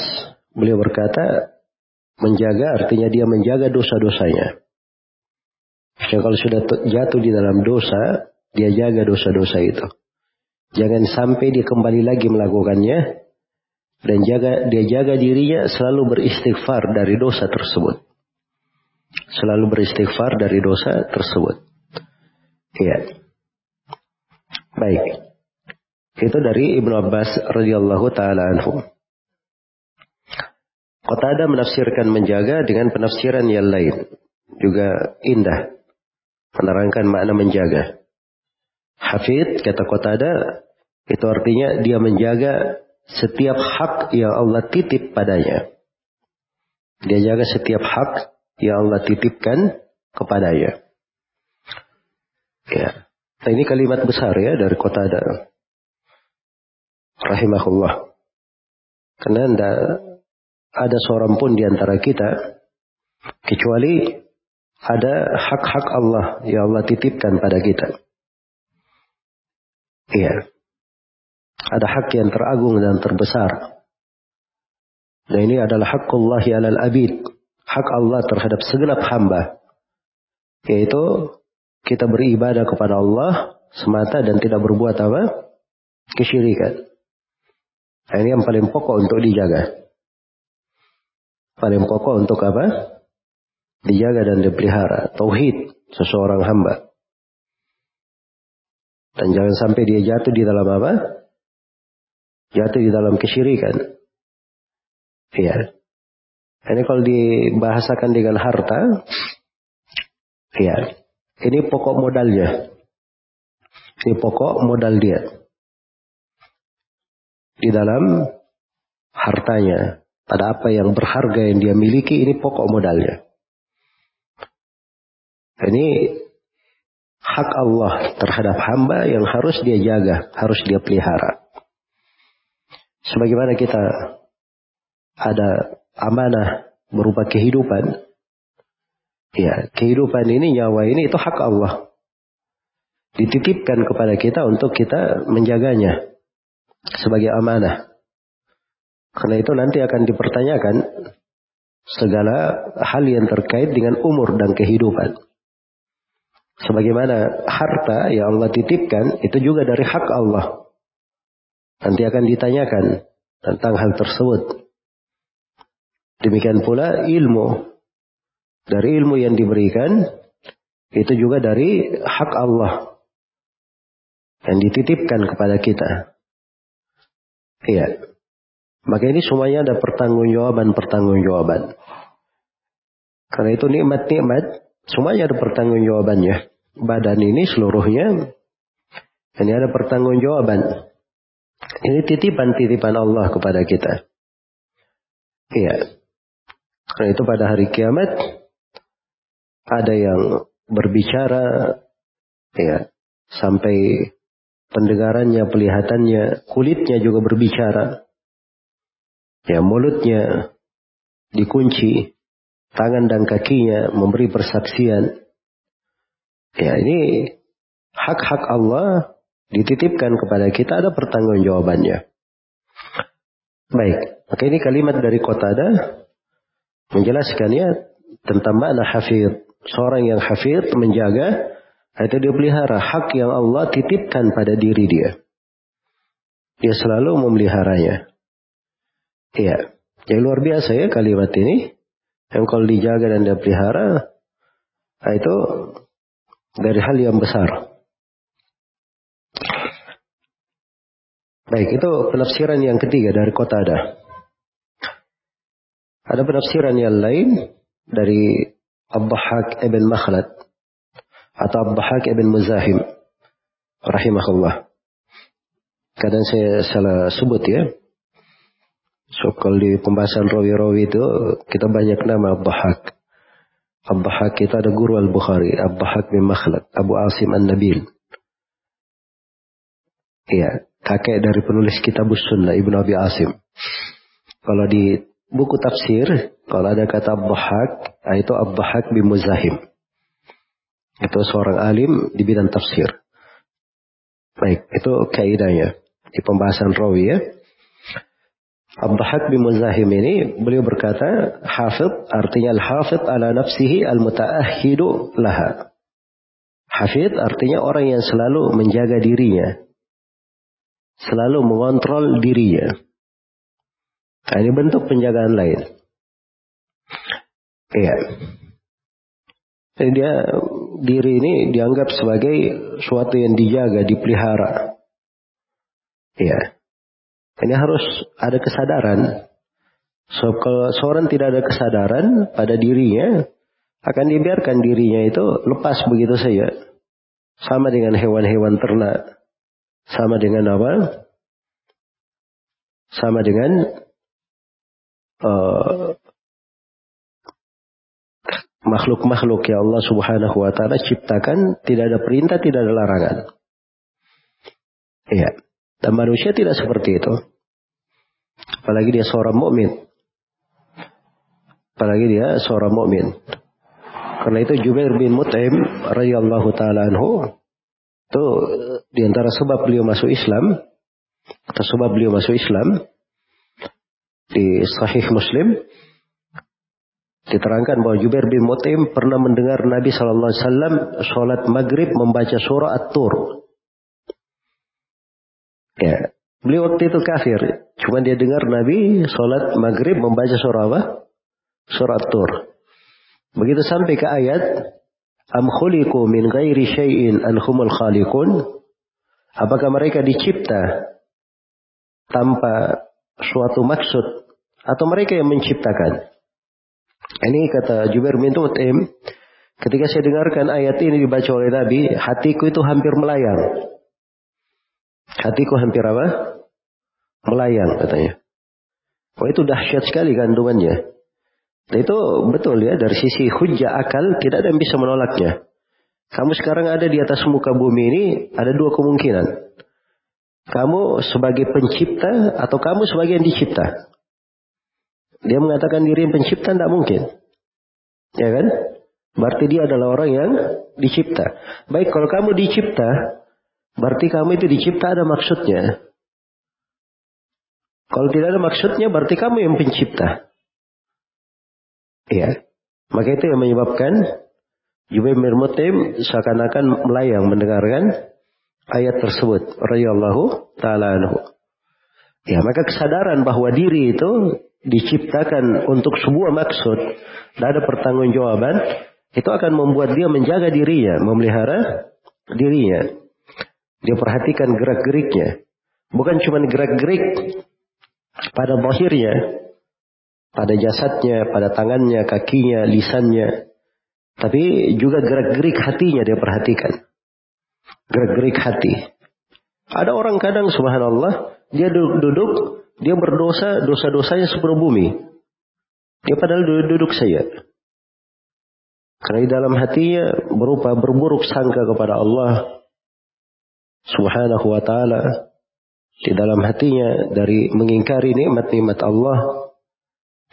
beliau berkata, menjaga artinya dia menjaga dosa-dosanya. Jadi kalau sudah jatuh di dalam dosa, dia jaga dosa-dosa itu. Jangan sampai dia kembali lagi melakukannya dan jaga dia jaga dirinya selalu beristighfar dari dosa tersebut. Selalu beristighfar dari dosa tersebut. Iya. Baik. Itu dari Ibnu Abbas radhiyallahu taala anhu. Qatada menafsirkan menjaga dengan penafsiran yang lain. Juga indah. Menerangkan makna menjaga. Hafid, kata Qatada, itu artinya dia menjaga setiap hak yang Allah titip padanya. Dia jaga setiap hak yang Allah titipkan kepadanya. Ya. Nah ini kalimat besar ya dari Qatada. Rahimahullah. Karena tidak ada seorang pun di antara kita kecuali ada hak-hak Allah yang Allah titipkan pada kita. Iya. Ada hak yang teragung dan terbesar. Dan ini adalah hakullahi alal abid. Hak Allah terhadap segenap hamba. Yaitu kita beribadah kepada Allah semata dan tidak berbuat apa? Kesyirikan. Nah, ini yang paling pokok untuk dijaga. Paling pokok untuk apa? Dijaga dan dipelihara. Tauhid seseorang hamba. Dan jangan sampai dia jatuh di dalam apa? Jatuh di dalam kesyirikan. Iya. Ini kalau dibahasakan dengan harta, iya. Ini pokok modalnya. Ini pokok modal dia di dalam hartanya. Pada apa yang berharga yang dia miliki ini pokok modalnya. Ini hak Allah terhadap hamba yang harus dia jaga, harus dia pelihara. Sebagaimana kita ada amanah berupa kehidupan. Ya, kehidupan ini, nyawa ini itu hak Allah. Dititipkan kepada kita untuk kita menjaganya sebagai amanah. Karena itu nanti akan dipertanyakan segala hal yang terkait dengan umur dan kehidupan. Sebagaimana harta yang Allah titipkan itu juga dari hak Allah. Nanti akan ditanyakan tentang hal tersebut. Demikian pula ilmu. Dari ilmu yang diberikan itu juga dari hak Allah yang dititipkan kepada kita. Iya. Maka ini semuanya ada pertanggungjawaban-pertanggungjawaban. Karena itu nikmat-nikmat, semuanya ada pertanggungjawabannya. Badan ini seluruhnya, ini ada pertanggungjawaban. Ini titipan-titipan Allah kepada kita. Iya. Karena itu pada hari kiamat, ada yang berbicara, ya, sampai pendengarannya, pelihatannya, kulitnya juga berbicara. Ya, mulutnya dikunci, tangan dan kakinya memberi persaksian. Ya, ini hak-hak Allah dititipkan kepada kita ada pertanggungjawabannya. Baik, maka ini kalimat dari Qatada menjelaskannya tentang makna hafid. Seorang yang hafid menjaga itu dia pelihara hak yang Allah titipkan pada diri dia. Dia selalu memeliharanya. Iya. Jadi luar biasa ya kalimat ini. Yang kalau dijaga dan dia pelihara, itu dari hal yang besar. Baik, itu penafsiran yang ketiga dari kota ada. Ada penafsiran yang lain dari Abdahak ibn Makhlad atau Abdahak ibn Muzahim rahimahullah. Kadang saya salah sebut ya. So kalau di pembahasan rawi-rawi itu kita banyak nama Abdahak. Abdahak kita ada guru Al-Bukhari, Abdahak bin Makhlad, Abu Asim An-Nabil. Iya, kakek dari penulis kitab Sunnah Ibnu Abi Asim. Kalau di buku tafsir, kalau ada kata Abdahak, itu Abdahak bin Muzahim. Itu seorang alim di bidang tafsir. Baik, itu kaidahnya di pembahasan rawi ya. Abdahak bin Muzahim ini beliau berkata, hafid artinya al-hafid ala nafsihi al-muta'ahidu laha. Hafid artinya orang yang selalu menjaga dirinya. Selalu mengontrol dirinya. Nah, ini bentuk penjagaan lain. Iya. Jadi dia diri ini dianggap sebagai suatu yang dijaga, dipelihara. Ya. Ini harus ada kesadaran So, kalau seorang tidak ada kesadaran pada dirinya, akan dibiarkan dirinya itu lepas begitu saja. Sama dengan hewan-hewan ternak. Sama dengan apa? Sama dengan uh, makhluk-makhluk yang Allah Subhanahu wa taala ciptakan tidak ada perintah, tidak ada larangan. Iya. Dan manusia tidak seperti itu. Apalagi dia seorang mukmin. Apalagi dia seorang mukmin. Karena itu Jubair bin Mut'im radhiyallahu taala anhu itu di antara sebab beliau masuk Islam atau sebab beliau masuk Islam di Sahih Muslim diterangkan bahwa Jubair bin Mut'im pernah mendengar Nabi sallallahu alaihi wasallam salat maghrib membaca surah At-Tur. Ya, beliau waktu itu kafir, cuma dia dengar Nabi salat maghrib membaca surah apa? Surah At-Tur. Begitu sampai ke ayat Am khuliqu min ghairi syai'in an humul khaliqun? Apakah mereka dicipta tanpa suatu maksud atau mereka yang menciptakan? Ini kata Jubair bin Mut'im, ketika saya dengarkan ayat ini dibaca oleh Nabi, hatiku itu hampir melayang. Hatiku hampir apa? Melayang katanya. Oh itu dahsyat sekali kandungannya. Itu betul ya dari sisi hujah akal tidak ada yang bisa menolaknya. Kamu sekarang ada di atas muka bumi ini ada dua kemungkinan. Kamu sebagai pencipta atau kamu sebagai yang dicipta. Dia mengatakan diri yang pencipta tidak mungkin. Ya kan? Berarti dia adalah orang yang dicipta. Baik kalau kamu dicipta, berarti kamu itu dicipta ada maksudnya. Kalau tidak ada maksudnya berarti kamu yang pencipta. Ya. Maka itu yang menyebabkan Jubair Mut'im seakan-akan melayang mendengarkan ayat tersebut. Radiyallahu ta'ala anhu. Ya, maka kesadaran bahwa diri itu diciptakan untuk sebuah maksud dan ada pertanggungjawaban itu akan membuat dia menjaga dirinya, memelihara dirinya. Dia perhatikan gerak-geriknya. Bukan cuma gerak-gerik pada bahirnya, pada jasadnya, pada tangannya, kakinya, lisannya. Tapi juga gerak-gerik hatinya dia perhatikan. Gerak-gerik hati. Ada orang kadang subhanallah, dia duduk-duduk, dia berdosa, dosa-dosanya sepenuh bumi. Dia padahal duduk-duduk saja. Karena di dalam hatinya berupa berburuk sangka kepada Allah subhanahu wa ta'ala. Di dalam hatinya dari mengingkari nikmat-nikmat Allah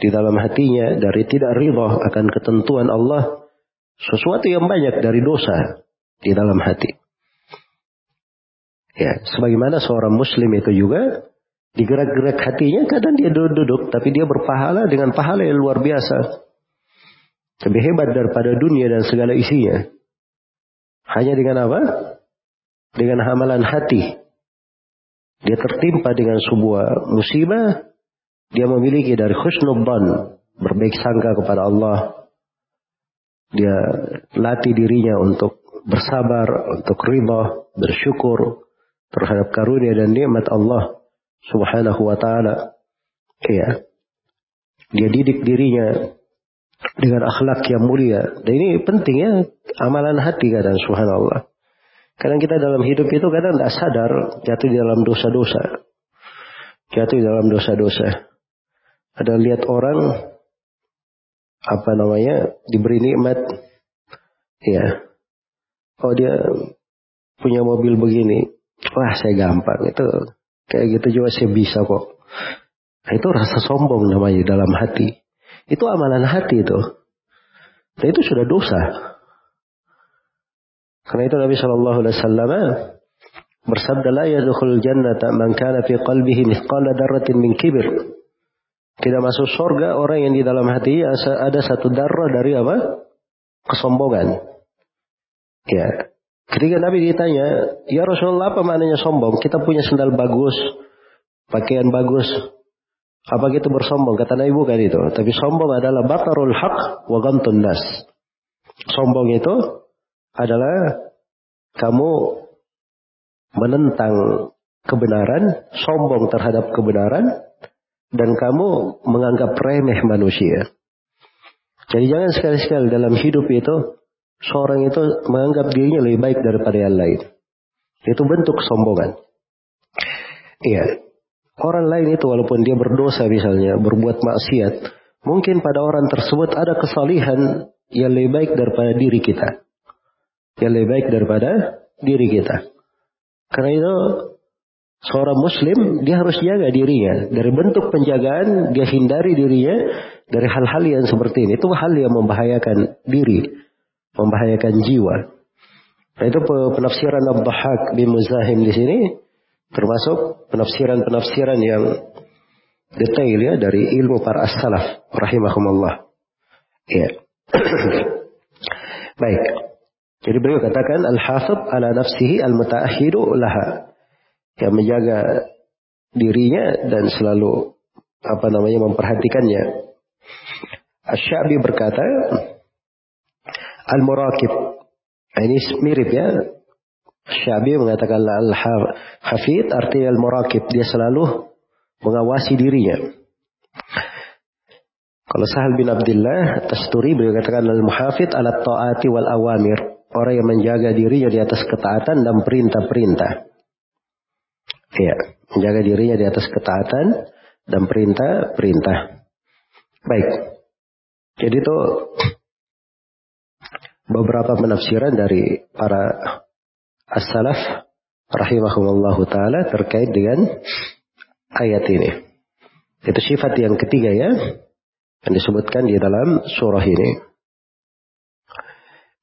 di dalam hatinya dari tidak ridha akan ketentuan Allah sesuatu yang banyak dari dosa di dalam hati. Ya, sebagaimana seorang muslim itu juga digerak-gerak hatinya kadang dia duduk-duduk tapi dia berpahala dengan pahala yang luar biasa. Lebih hebat daripada dunia dan segala isinya. Hanya dengan apa? Dengan hamalan hati. Dia tertimpa dengan sebuah musibah dia memiliki dari khusnubban, berbaik sangka kepada Allah. Dia latih dirinya untuk bersabar, untuk riba, bersyukur terhadap karunia dan nikmat Allah Subhanahu wa taala. Iya. Dia didik dirinya dengan akhlak yang mulia. Dan ini penting ya, amalan hati kadang subhanallah. Kadang kita dalam hidup itu kadang tidak sadar jatuh di dalam dosa-dosa. Jatuh di dalam dosa-dosa. Ada lihat orang apa namanya diberi nikmat. Ya. Oh dia punya mobil begini. Wah saya gampang. Itu kayak gitu juga saya bisa kok. Nah, itu rasa sombong namanya dalam hati. Itu amalan hati itu. Dan itu sudah dosa. Karena itu Nabi Shallallahu Alaihi Wasallam bersabda la yadkhul jannata man kana fi qalbihi mithqala darratin min kibir tidak masuk surga orang yang di dalam hati ada satu darah dari apa? Kesombongan. Ya. Ketika Nabi ditanya, Ya Rasulullah apa maknanya sombong? Kita punya sendal bagus, pakaian bagus. Apa kita bersombong? Kata Nabi bukan itu. Tapi sombong adalah batarul haq wa gantun. Sombong itu adalah kamu menentang kebenaran, sombong terhadap kebenaran, dan kamu menganggap remeh manusia. Jadi jangan sekali-sekali dalam hidup itu seorang itu menganggap dirinya lebih baik daripada yang lain. Itu bentuk kesombongan. Iya. Orang lain itu walaupun dia berdosa misalnya, berbuat maksiat, mungkin pada orang tersebut ada kesalihan yang lebih baik daripada diri kita. Yang lebih baik daripada diri kita. Karena itu seorang muslim dia harus jaga dirinya. Dari bentuk penjagaan dia hindari dirinya dari hal-hal yang seperti ini. Itu hal yang membahayakan diri, membahayakan jiwa. Nah, itu penafsiran Abdahak bin Muzahim di sini termasuk penafsiran-penafsiran yang detail ya dari ilmu para as-salaf rahimahumullah. Ya. Baik. Jadi beliau katakan al-hafid ala nafsihi al-muta'ahidu laha. Yang menjaga dirinya dan selalu apa namanya memperhatikannya. Asy-Sya'bi berkata al-muraqib. Ini mirip ya. Syabi mengatakan al-hafid artinya al-muraqib. Dia selalu mengawasi dirinya. Kalau Sahal bin Abdullah Tasturi beliau katakan al-muhafid ala ta'ati wal awamir. Orang yang menjaga dirinya di atas ketaatan dan perintah-perintah. Iya, menjaga dirinya di atas ketaatan dan perintah-perintah. Baik. Jadi itu beberapa penafsiran dari para as-salaf rahimahumullah taala terkait dengan ayat ini. Itu sifat yang ketiga ya yang disebutkan di dalam surah ini.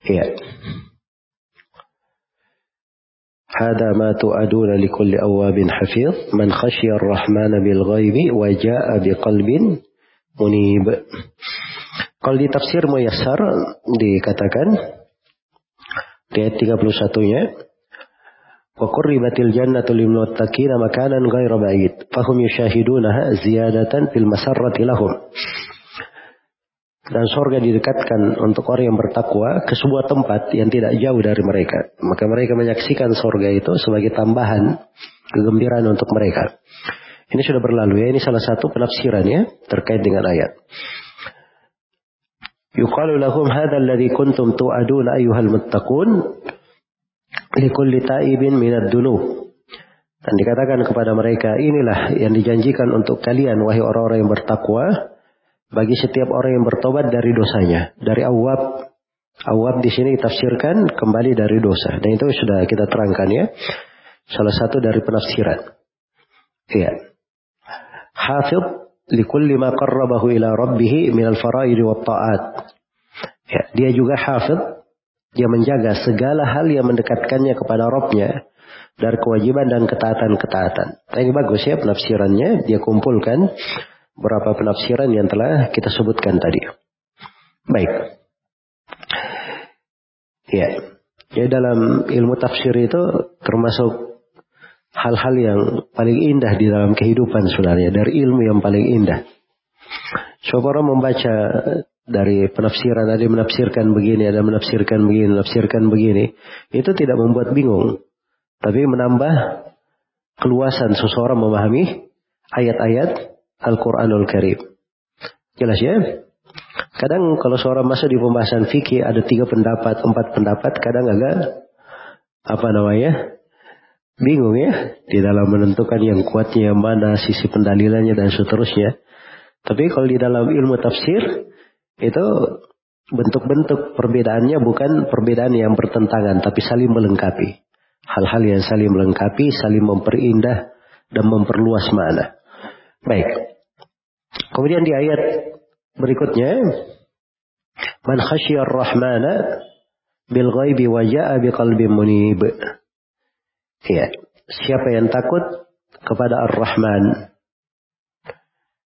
Iya. هذا ما توعدون لكل أواب حفيظ من خشي الرحمن بالغيب وجاء بقلب منيب Kalau di tafsir Muyassar dikatakan di ayat 31-nya وقربت الجنة للمتقين مكانا غير بعيد فهم يشاهدونها زيادة في المسرة لهم dan sorga didekatkan untuk orang yang bertakwa ke sebuah tempat yang tidak jauh dari mereka. Maka mereka menyaksikan sorga itu sebagai tambahan kegembiraan untuk mereka. Ini sudah berlalu ya, ini salah satu penafsirannya terkait dengan ayat. Yuqalu lahum hadha alladhi kuntum tu'aduna ayyuhal muttaqun likulli ta'ibin minad dunub. Dan dikatakan kepada mereka, inilah yang dijanjikan untuk kalian wahai orang-orang yang bertakwa bagi setiap orang yang bertobat dari dosanya. Dari awab, awab di sini ditafsirkan kembali dari dosa. Dan itu sudah kita terangkan ya. Salah satu dari penafsiran. Iya. Hafid likulli ma qarrabahu ila rabbih min al-fara'id wa ta'at. Ya, dia juga hafid, dia menjaga segala hal yang mendekatkannya kepada Robnya dari kewajiban dan ketaatan-ketaatan. Nah, ini bagus ya penafsirannya, dia kumpulkan beberapa penafsiran yang telah kita sebutkan tadi. Baik. Ya. Ya dalam ilmu tafsir itu termasuk hal-hal yang paling indah di dalam kehidupan sebenarnya. Dari ilmu yang paling indah. Coba orang membaca dari penafsiran, ada menafsirkan begini, ada menafsirkan begini, menafsirkan begini. Itu tidak membuat bingung. Tapi menambah keluasan seseorang memahami ayat-ayat Al-Quranul Karim. Jelas ya? Kadang kalau seorang masuk di pembahasan fikih ada tiga pendapat, empat pendapat, kadang agak apa namanya bingung ya di dalam menentukan yang kuatnya mana, sisi pendalilannya dan seterusnya. Tapi kalau di dalam ilmu tafsir itu bentuk-bentuk perbedaannya bukan perbedaan yang bertentangan, tapi saling melengkapi. Hal-hal yang saling melengkapi, saling memperindah dan memperluas mana. Baik. Kemudian di ayat berikutnya, Man khasyar rahmana bil ghaibi wa ja'a qalbin munib. Ya, siapa yang takut kepada Ar-Rahman?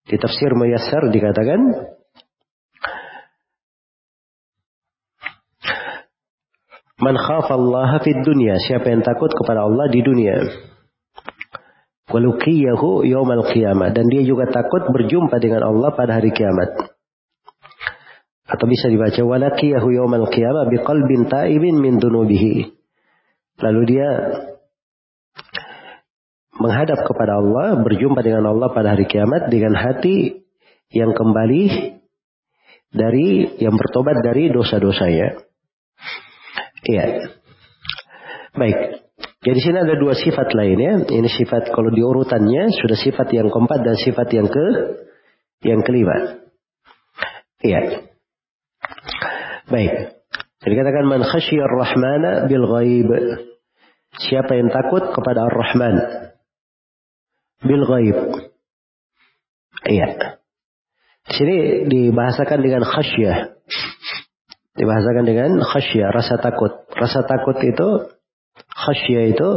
Di tafsir Muyassar dikatakan Man khafa Allah fid dunya, siapa yang takut kepada Allah di dunia. Walukiyahu yawmal qiyamah. Dan dia juga takut berjumpa dengan Allah pada hari kiamat. Atau bisa dibaca walakiyahu yawmal qiyamah biqalbin ta'ibin min dunubihi. Lalu dia menghadap kepada Allah, berjumpa dengan Allah pada hari kiamat dengan hati yang kembali dari yang bertobat dari dosa-dosanya. Iya. Baik. Jadi sini ada dua sifat lain ya. Ini sifat kalau diurutannya sudah sifat yang keempat dan sifat yang ke yang kelima. Iya. Baik. Jadi katakan man khasyiyar rahmana bil ghaib. Siapa yang takut kepada Ar-Rahman bil ghaib. Iya. Di sini dibahasakan dengan khasyah. Dibahasakan dengan khasyah, rasa takut. Rasa takut itu, khasyah itu,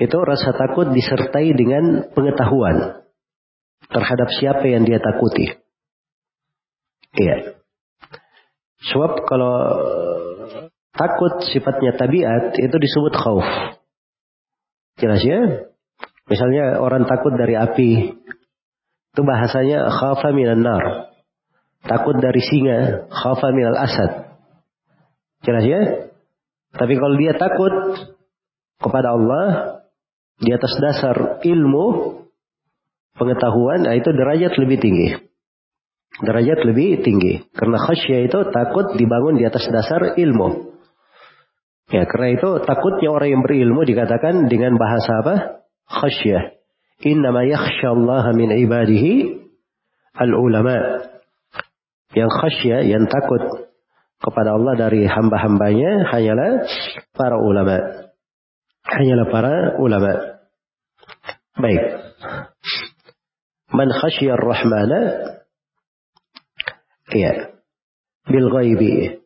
itu rasa takut disertai dengan pengetahuan terhadap siapa yang dia takuti. Iya. Sebab kalau takut sifatnya tabiat itu disebut khauf. Jelas ya? Misalnya orang takut dari api. Itu bahasanya khafa minan nar. Takut dari singa, khafa minal asad. Jelas ya? Tapi kalau dia takut kepada Allah di atas dasar ilmu pengetahuan, nah itu derajat lebih tinggi. Derajat lebih tinggi. Karena khasyah itu takut dibangun di atas dasar ilmu. Ya, karena itu takutnya orang yang berilmu dikatakan dengan bahasa apa? Khasyah. Innama yakhsha Allah min ibadihi al-ulama. Yang khasyah, yang takut kepada Allah dari hamba-hambanya hanyalah para ulama. Hanyalah para ulama. Baik. Man khasyar rahmana ya bil ghaibi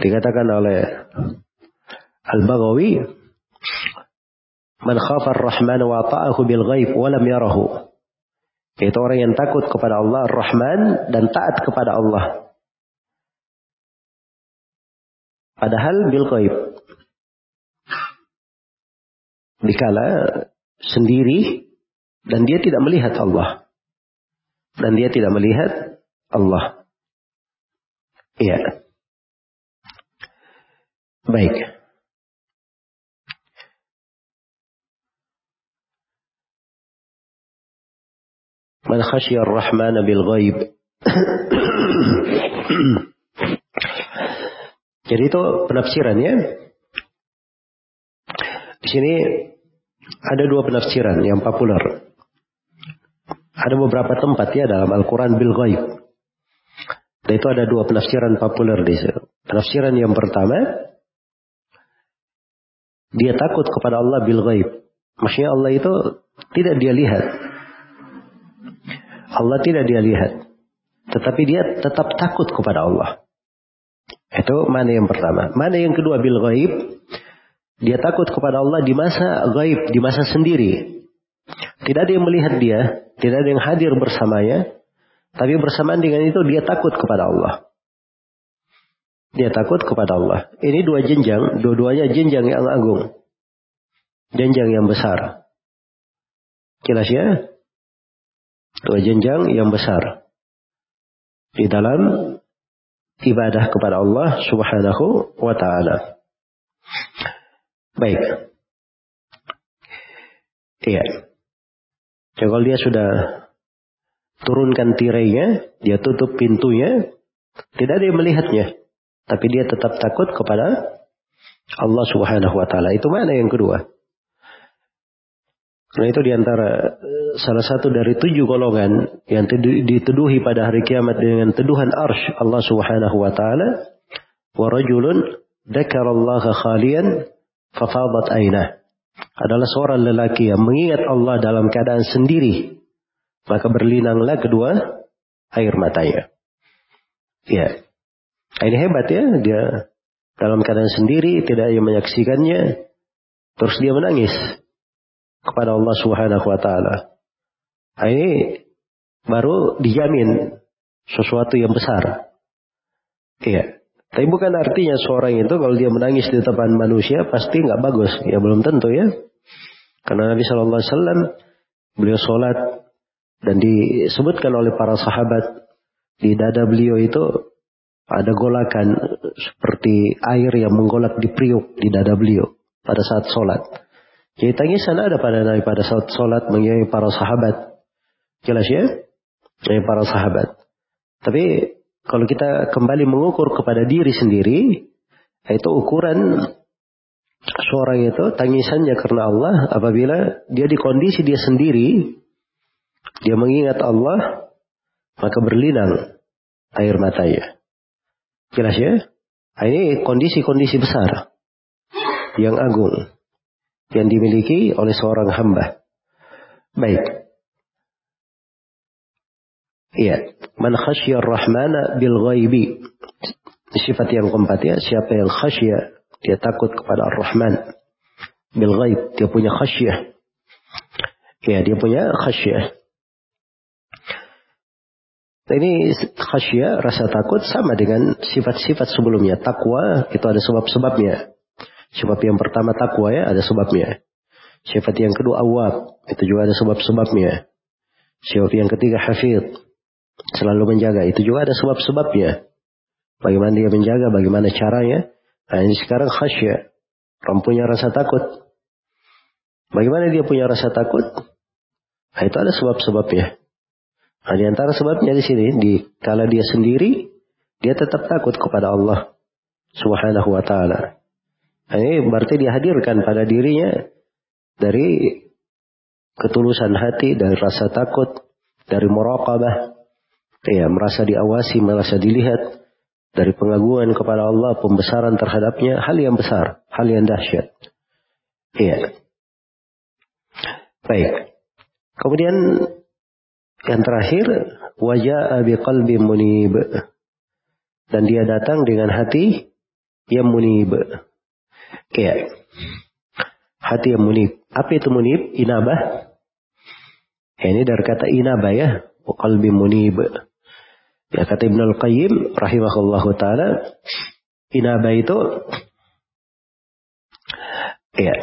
dikatakan oleh Al-Baghawi man khafa ar-rahman wa ta'ahu bil ghaib wa lam yarahu yaitu orang yang takut kepada Allah Ar-Rahman dan taat kepada Allah. Padahal bil ghaib. Dikala sendiri dan dia tidak melihat Allah. Dan dia tidak melihat Allah. Iya. Baik. Man khasyar rahman bil ghaib. Jadi itu penafsiran ya. Di sini ada dua penafsiran yang populer. Ada beberapa tempat ya dalam Al-Quran bil ghaib. Dan itu ada dua penafsiran populer di sini. Penafsiran yang pertama, dia takut kepada Allah bil ghaib. Maksudnya Allah itu tidak dia lihat. Allah tidak dia lihat. Tetapi dia tetap takut kepada Allah. Itu mana yang pertama. Mana yang kedua bil ghaib. Dia takut kepada Allah di masa gaib, di masa sendiri. Tidak ada yang melihat dia, tidak ada yang hadir bersamanya. Tapi bersamaan dengan itu dia takut kepada Allah. Dia takut kepada Allah. Ini dua jenjang, dua-duanya jenjang yang agung. Jenjang yang besar. Jelas ya? Dua jenjang yang besar. Di dalam ibadah kepada Allah subhanahu wa ta'ala. Baik. Iya. Jadi kalau dia sudah turunkan tirainya, dia tutup pintunya, tidak yang melihatnya. Tapi dia tetap takut kepada Allah subhanahu wa ta'ala. Itu mana yang kedua? Karena itu di antara eh, salah satu dari tujuh golongan yang dituduhi pada hari kiamat dengan tuduhan arsh Allah subhanahu wa ta'ala. Wa rajulun dakarallaha khalian fafadat ainah. Adalah seorang lelaki yang mengingat Allah dalam keadaan sendiri. Maka berlinanglah kedua air matanya. Ya. Ini hebat ya. Dia dalam keadaan sendiri, tidak yang menyaksikannya. Terus dia menangis kepada Allah Subhanahu wa taala. Nah, ini baru dijamin sesuatu yang besar. Iya. Tapi bukan artinya seorang itu kalau dia menangis di depan manusia pasti nggak bagus. Ya belum tentu ya. Karena Nabi Shallallahu Alaihi Wasallam beliau sholat dan disebutkan oleh para sahabat di dada beliau itu ada golakan seperti air yang menggolak di priuk di dada beliau pada saat sholat. Jadi tangisan ada pada Nabi pada saat sholat mengiringi para sahabat. Jelas ya? Mengiringi para sahabat. Tapi kalau kita kembali mengukur kepada diri sendiri, itu ukuran seorang itu tangisannya karena Allah apabila dia di kondisi dia sendiri, dia mengingat Allah, maka berlinang air matanya. Jelas ya? Ini kondisi-kondisi besar yang agung yang dimiliki oleh seorang hamba. Baik. Iya, man khasyar rahmana bil ghaibi. Sifat yang keempat ya, siapa yang khasya, dia takut kepada Ar-Rahman. Bil ghaib, dia punya khasyah. Ya, dia punya khasyah. Ini khasyah, rasa takut sama dengan sifat-sifat sebelumnya. Takwa itu ada sebab-sebabnya. Sebab yang pertama takwa ya, ada sebabnya. Sifat yang kedua awab, itu juga ada sebab-sebabnya. Sifat yang ketiga hafid, selalu menjaga, itu juga ada sebab-sebabnya. Bagaimana dia menjaga, bagaimana caranya. Nah ini sekarang khasyah. Orang punya rasa takut. Bagaimana dia punya rasa takut? Nah, itu ada sebab-sebabnya. Nah, di antara sebabnya di sini, di kala dia sendiri, dia tetap takut kepada Allah Subhanahu wa taala. Ini berarti dihadirkan pada dirinya dari ketulusan hati, dari rasa takut, dari muraqabah, ya, merasa diawasi, merasa dilihat, dari pengagungan kepada Allah, pembesaran terhadapnya, hal yang besar, hal yang dahsyat. Iya. Baik. Kemudian yang terakhir, wajah qalbi munib. Dan dia datang dengan hati yang munib. Kayak hati yang munib. Apa itu munib? Inabah. Ya, ini dari kata inabah ya. Qalbi munib. Ya kata Ibn Al-Qayyim rahimahullah ta'ala. Inabah itu ya.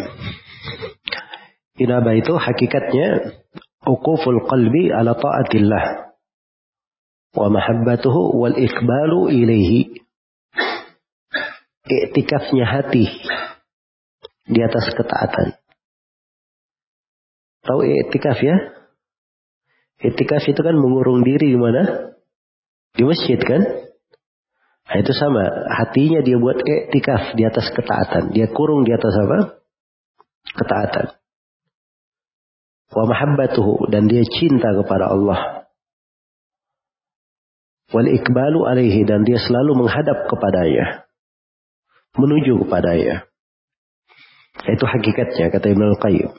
Inabah itu hakikatnya uquful qalbi ala ta'atillah wa mahabbatuhu wal ikbalu ilaihi. Iktikafnya hati di atas ketaatan. Tahu iktikaf ya? Iktikaf itu kan mengurung diri di mana? Di masjid kan? Nah, itu sama. Hatinya dia buat iktikaf di atas ketaatan. Dia kurung di atas apa? Ketaatan. Wa mahabbatuhu. Dan dia cinta kepada Allah. Wal ikbalu alaihi. Dan dia selalu menghadap kepadanya. Menuju kepadanya. Itu hakikatnya kata Ibn Al-Qayyim.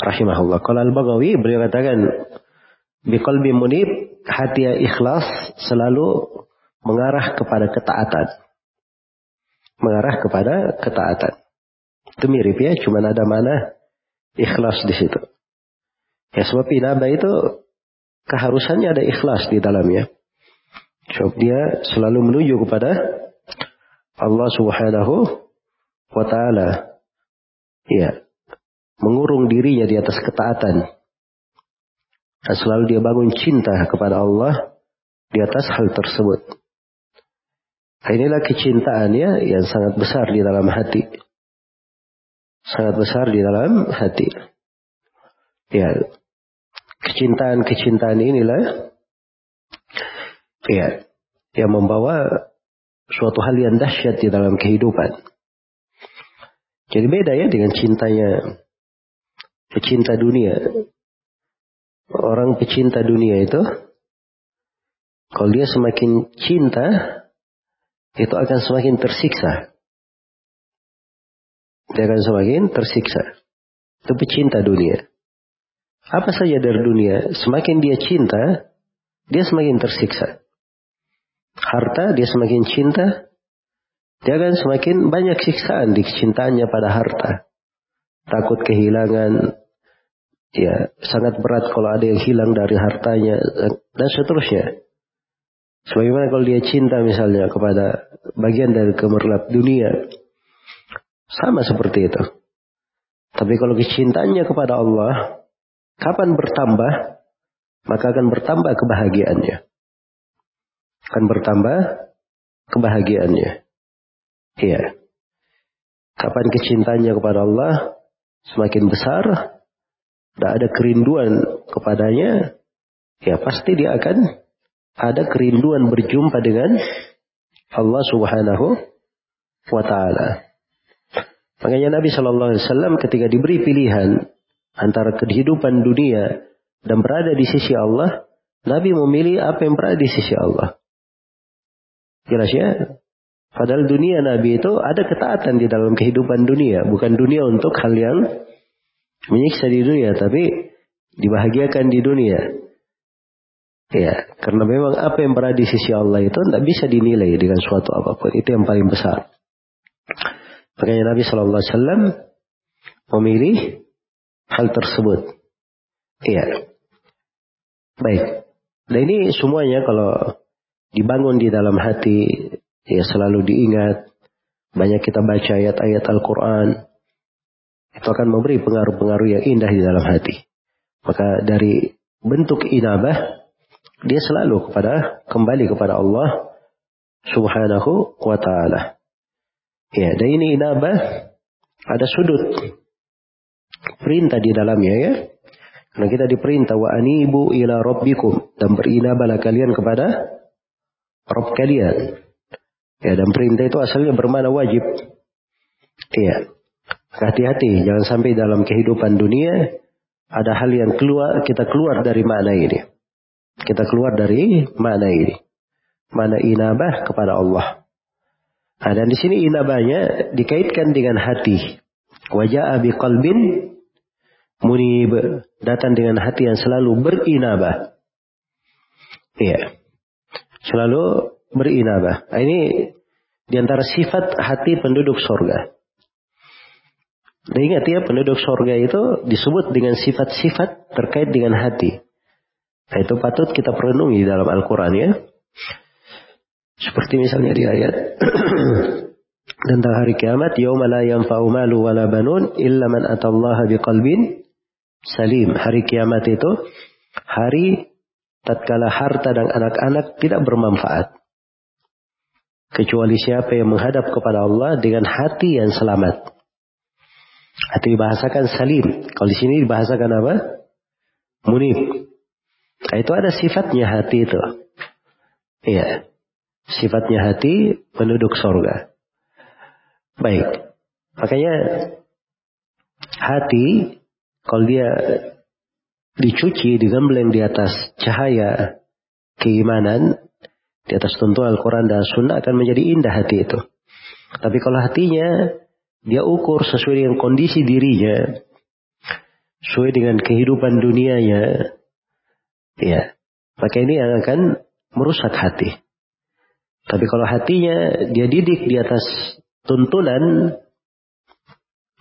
Rahimahullah. Kalau Al-Baghawi beliau katakan biqalbi munib hati yang ikhlas selalu mengarah kepada ketaatan. Mengarah kepada ketaatan. Itu mirip ya, cuma ada mana ikhlas di situ. Ya sebab inaba itu keharusannya ada ikhlas di dalamnya. Sebab dia selalu menuju kepada Allah Subhanahu wa taala. Iya. Mengurung dirinya di atas ketaatan. Dan selalu dia bangun cinta kepada Allah di atas hal tersebut. Nah, inilah kecintaannya yang sangat besar di dalam hati. Sangat besar di dalam hati. Ya, kecintaan-kecintaan inilah ya, yang membawa suatu hal yang dahsyat di dalam kehidupan. Jadi beda ya dengan cintanya pecinta dunia. Orang pecinta dunia itu, kalau dia semakin cinta, itu akan semakin tersiksa. Dia akan semakin tersiksa. Itu pecinta dunia. Apa saja dari dunia, semakin dia cinta, dia semakin tersiksa. Harta, dia semakin cinta, dia akan semakin banyak siksaan di kecintaannya pada harta. Takut kehilangan, ya sangat berat kalau ada yang hilang dari hartanya, dan seterusnya. Sebagaimana kalau dia cinta misalnya kepada bagian dari kemerlap dunia, sama seperti itu. Tapi kalau kecintaannya kepada Allah, kapan bertambah, maka akan bertambah kebahagiaannya. Akan bertambah kebahagiaannya. Iya. Kapan kecintanya kepada Allah, semakin besar, tidak ada kerinduan kepadanya, ya pasti dia akan ada kerinduan berjumpa dengan Allah Subhanahu wa taala. Makanya Nabi Shallallahu Alaihi Wasallam ketika diberi pilihan antara kehidupan dunia dan berada di sisi Allah, Nabi memilih apa yang berada di sisi Allah. Jelas ya? Padahal dunia Nabi itu ada ketaatan di dalam kehidupan dunia, bukan dunia untuk hal yang menyiksa di dunia, tapi dibahagiakan di dunia. Ya, karena memang apa yang berada di sisi Allah itu tidak bisa dinilai dengan suatu apa pun. Itu yang paling besar. Makanya Nabi Shallallahu Alaihi Wasallam memilih hal tersebut. Iya. Baik. Dan ini semuanya kalau dibangun di dalam hati, ya selalu diingat. Banyak kita baca ayat-ayat Al-Quran. Itu akan memberi pengaruh-pengaruh yang indah di dalam hati. Maka dari bentuk inabah, dia selalu kepada kembali kepada Allah Subhanahu wa taala. Ya, dan ini inabah ada sudut perintah di dalamnya ya. Karena kita diperintah wa anibu ila rabbikum dan berinabahlah kalian kepada Rabb kalian. Ya, dan perintah itu asalnya bermana wajib. Iya. Hati-hati, jangan sampai dalam kehidupan dunia ada hal yang keluar kita keluar dari makna ini. Kita keluar dari mana ini. Mana inabah kepada Allah. Nah, dan di sini inabahnya dikaitkan dengan hati. Wajah abi qalbin munib. Datang dengan hati yang selalu berinabah. Iya. Selalu berinabah. Nah, ini di antara sifat hati penduduk sorga. Dan ingat ya penduduk sorga itu disebut dengan sifat-sifat terkait dengan hati. Nah, itu patut kita perenungi dalam Al-Quran ya. Seperti misalnya di ayat tentang hari kiamat, yauma la yanfa'u malu wala banun illa man atallaha biqalbin salim. Hari kiamat itu hari tatkala harta dan anak-anak tidak bermanfaat. Kecuali siapa yang menghadap kepada Allah dengan hati yang selamat. Hati dibahasakan salim. Kalau di sini dibahasakan apa? Munib. Nah, itu ada sifatnya hati itu. Iya. Sifatnya hati penduduk sorga. Baik. Makanya hati kalau dia dicuci, digembleng di atas cahaya keimanan, di atas tuntunan Al-Quran dan Sunnah akan menjadi indah hati itu. Tapi kalau hatinya dia ukur sesuai dengan kondisi dirinya, sesuai dengan kehidupan dunianya, Ya. Maka ini yang akan merusak hati. Tapi kalau hatinya dia didik di atas tuntunan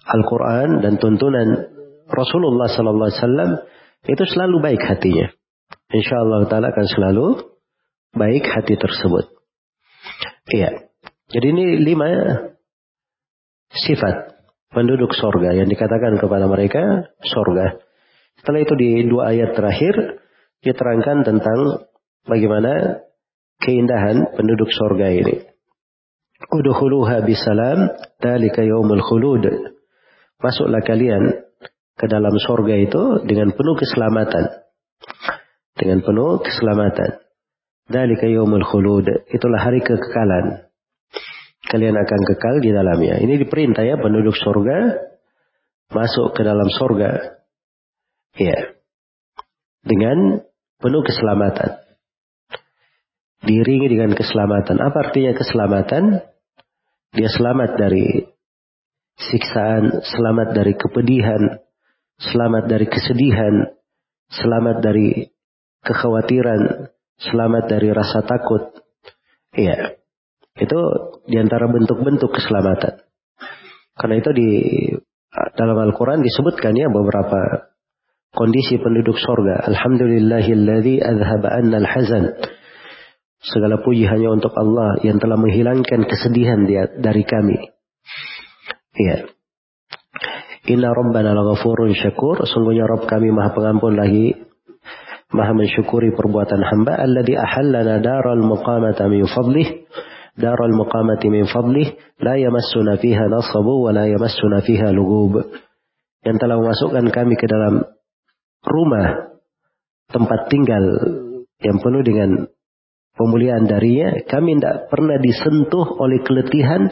Al-Quran dan tuntunan Rasulullah Sallallahu Alaihi Wasallam itu selalu baik hatinya. Insya Allah Taala akan selalu baik hati tersebut. Iya. Jadi ini lima sifat penduduk sorga yang dikatakan kepada mereka sorga. Setelah itu di dua ayat terakhir diterangkan tentang bagaimana keindahan penduduk sorga ini. Udhuluha bisalam, dalika yaumul khulud. Masuklah kalian ke dalam sorga itu dengan penuh keselamatan. Dengan penuh keselamatan. Dalika yaumul khulud. Itulah hari kekekalan. Kalian akan kekal di dalamnya. Ini diperintah ya penduduk sorga masuk ke dalam sorga. Ya. Dengan penuh keselamatan. Diringi dengan keselamatan. Apa artinya keselamatan? Dia selamat dari siksaan, selamat dari kepedihan, selamat dari kesedihan, selamat dari kekhawatiran, selamat dari rasa takut. Iya. Itu di antara bentuk-bentuk keselamatan. Karena itu di dalam Al-Quran disebutkan ya beberapa kondisi penduduk sorga. Alhamdulillahilladzi azhaba al-hazan. Segala puji hanya untuk Allah yang telah menghilangkan kesedihan dia dari kami. Ya. Inna rabbana laghafurun syakur. Sungguhnya Rabb kami maha pengampun lagi. Maha mensyukuri perbuatan hamba. Alladhi ahallana daral muqamata min fadlih. Daral muqamati min fadlih. La yamassuna fiha nasabu wa la yamassuna fiha lugub yang telah memasukkan kami ke dalam rumah tempat tinggal yang penuh dengan pemulihan darinya, kami tidak pernah disentuh oleh keletihan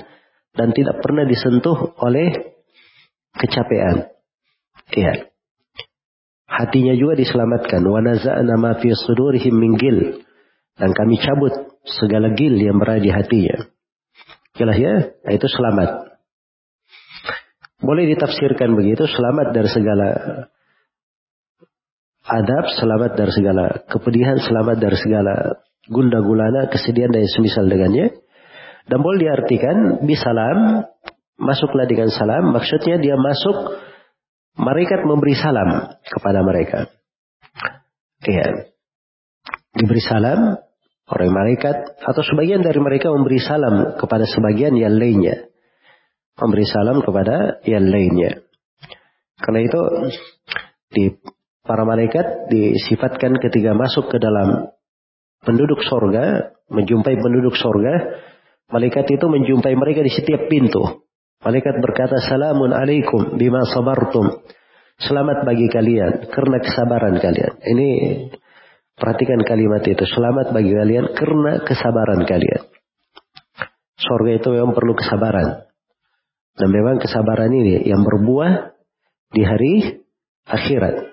dan tidak pernah disentuh oleh kecapean. Iya. Hatinya juga diselamatkan. Wa naza'na ma fi sudurihim min gil. Dan kami cabut segala gil yang berada di hatinya. Jelas ya? Nah, itu selamat. Boleh ditafsirkan begitu, selamat dari segala adab, selamat dari segala kepedihan, selamat dari segala gunda gulana, kesedihan dan semisal dengannya. Dan boleh diartikan bisalam, masuklah dengan salam, maksudnya dia masuk, malaikat memberi salam kepada mereka. Iya. Diberi salam, orang malaikat, atau sebagian dari mereka memberi salam kepada sebagian yang lainnya memberi salam kepada yang lainnya. Karena itu di para malaikat disifatkan ketika masuk ke dalam penduduk sorga, menjumpai penduduk sorga, malaikat itu menjumpai mereka di setiap pintu. Malaikat berkata, Salamun alaikum bima sabartum. Selamat bagi kalian karena kesabaran kalian. Ini perhatikan kalimat itu. Selamat bagi kalian karena kesabaran kalian. Sorga itu memang perlu kesabaran. Dan memang kesabaran ini yang berbuah di hari akhirat.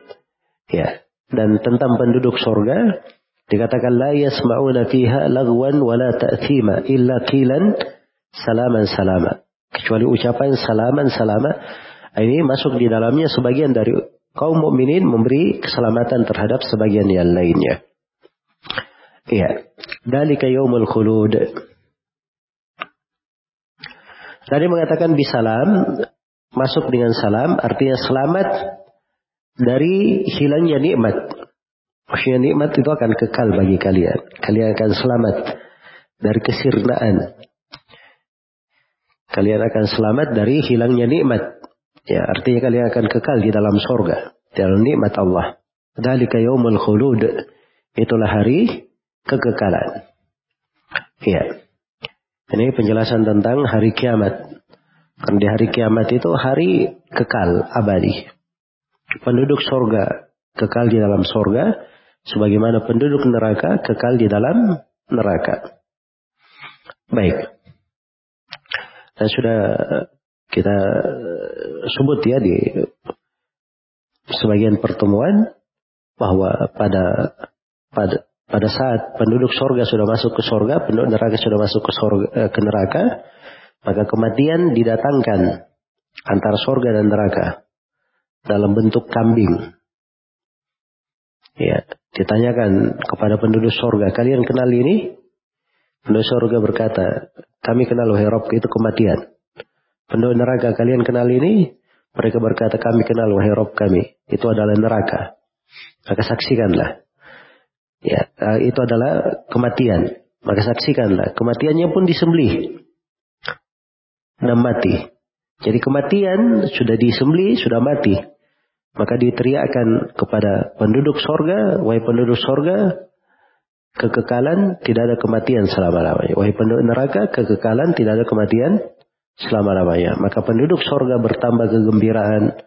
Ya. Dan tentang penduduk sorga, dikatakan la yasma'una fiha lagwan wala ta'thima illa qilan salaman salama. Kecuali ucapan salaman salama. Ini masuk di dalamnya sebagian dari kaum mukminin memberi keselamatan terhadap sebagian yang lainnya. Iya. Dalika yaumul khulud. Tadi mengatakan bisalam, masuk dengan salam, artinya selamat dari hilangnya nikmat. Maksudnya nikmat itu akan kekal bagi kalian. Kalian akan selamat dari kesirnaan. Kalian akan selamat dari hilangnya nikmat. Ya, artinya kalian akan kekal di dalam sorga. Dalam nikmat Allah. Dalika yaumul khulud. Itulah hari kekekalan. Ya. Ini penjelasan tentang hari kiamat. Karena di hari kiamat itu hari kekal, abadi. Penduduk sorga kekal di dalam sorga, sebagaimana penduduk neraka kekal di dalam neraka. Baik. Dan sudah kita sebut ya di sebagian pertemuan bahwa pada pada pada saat penduduk sorga sudah masuk ke sorga, penduduk neraka sudah masuk ke, sorga, eh, ke neraka, maka kematian didatangkan antara sorga dan neraka dalam bentuk kambing. Ya, ditanyakan kepada penduduk sorga, kalian kenal ini? Penduduk sorga berkata, kami kenal wahai Rob, itu kematian. Penduduk neraka, kalian kenal ini? Mereka berkata, kami kenal wahai Rob kami. Itu adalah neraka. Maka saksikanlah. Ya, uh, itu adalah kematian. Maka saksikanlah, kematiannya pun disembelih dan mati. Jadi kematian sudah disembelih, sudah mati. Maka diteriakkan kepada penduduk sorga, wahai penduduk sorga, kekekalan tidak ada kematian selama-lamanya. Wahai penduduk neraka, kekekalan tidak ada kematian selama-lamanya. Maka penduduk sorga bertambah kegembiraan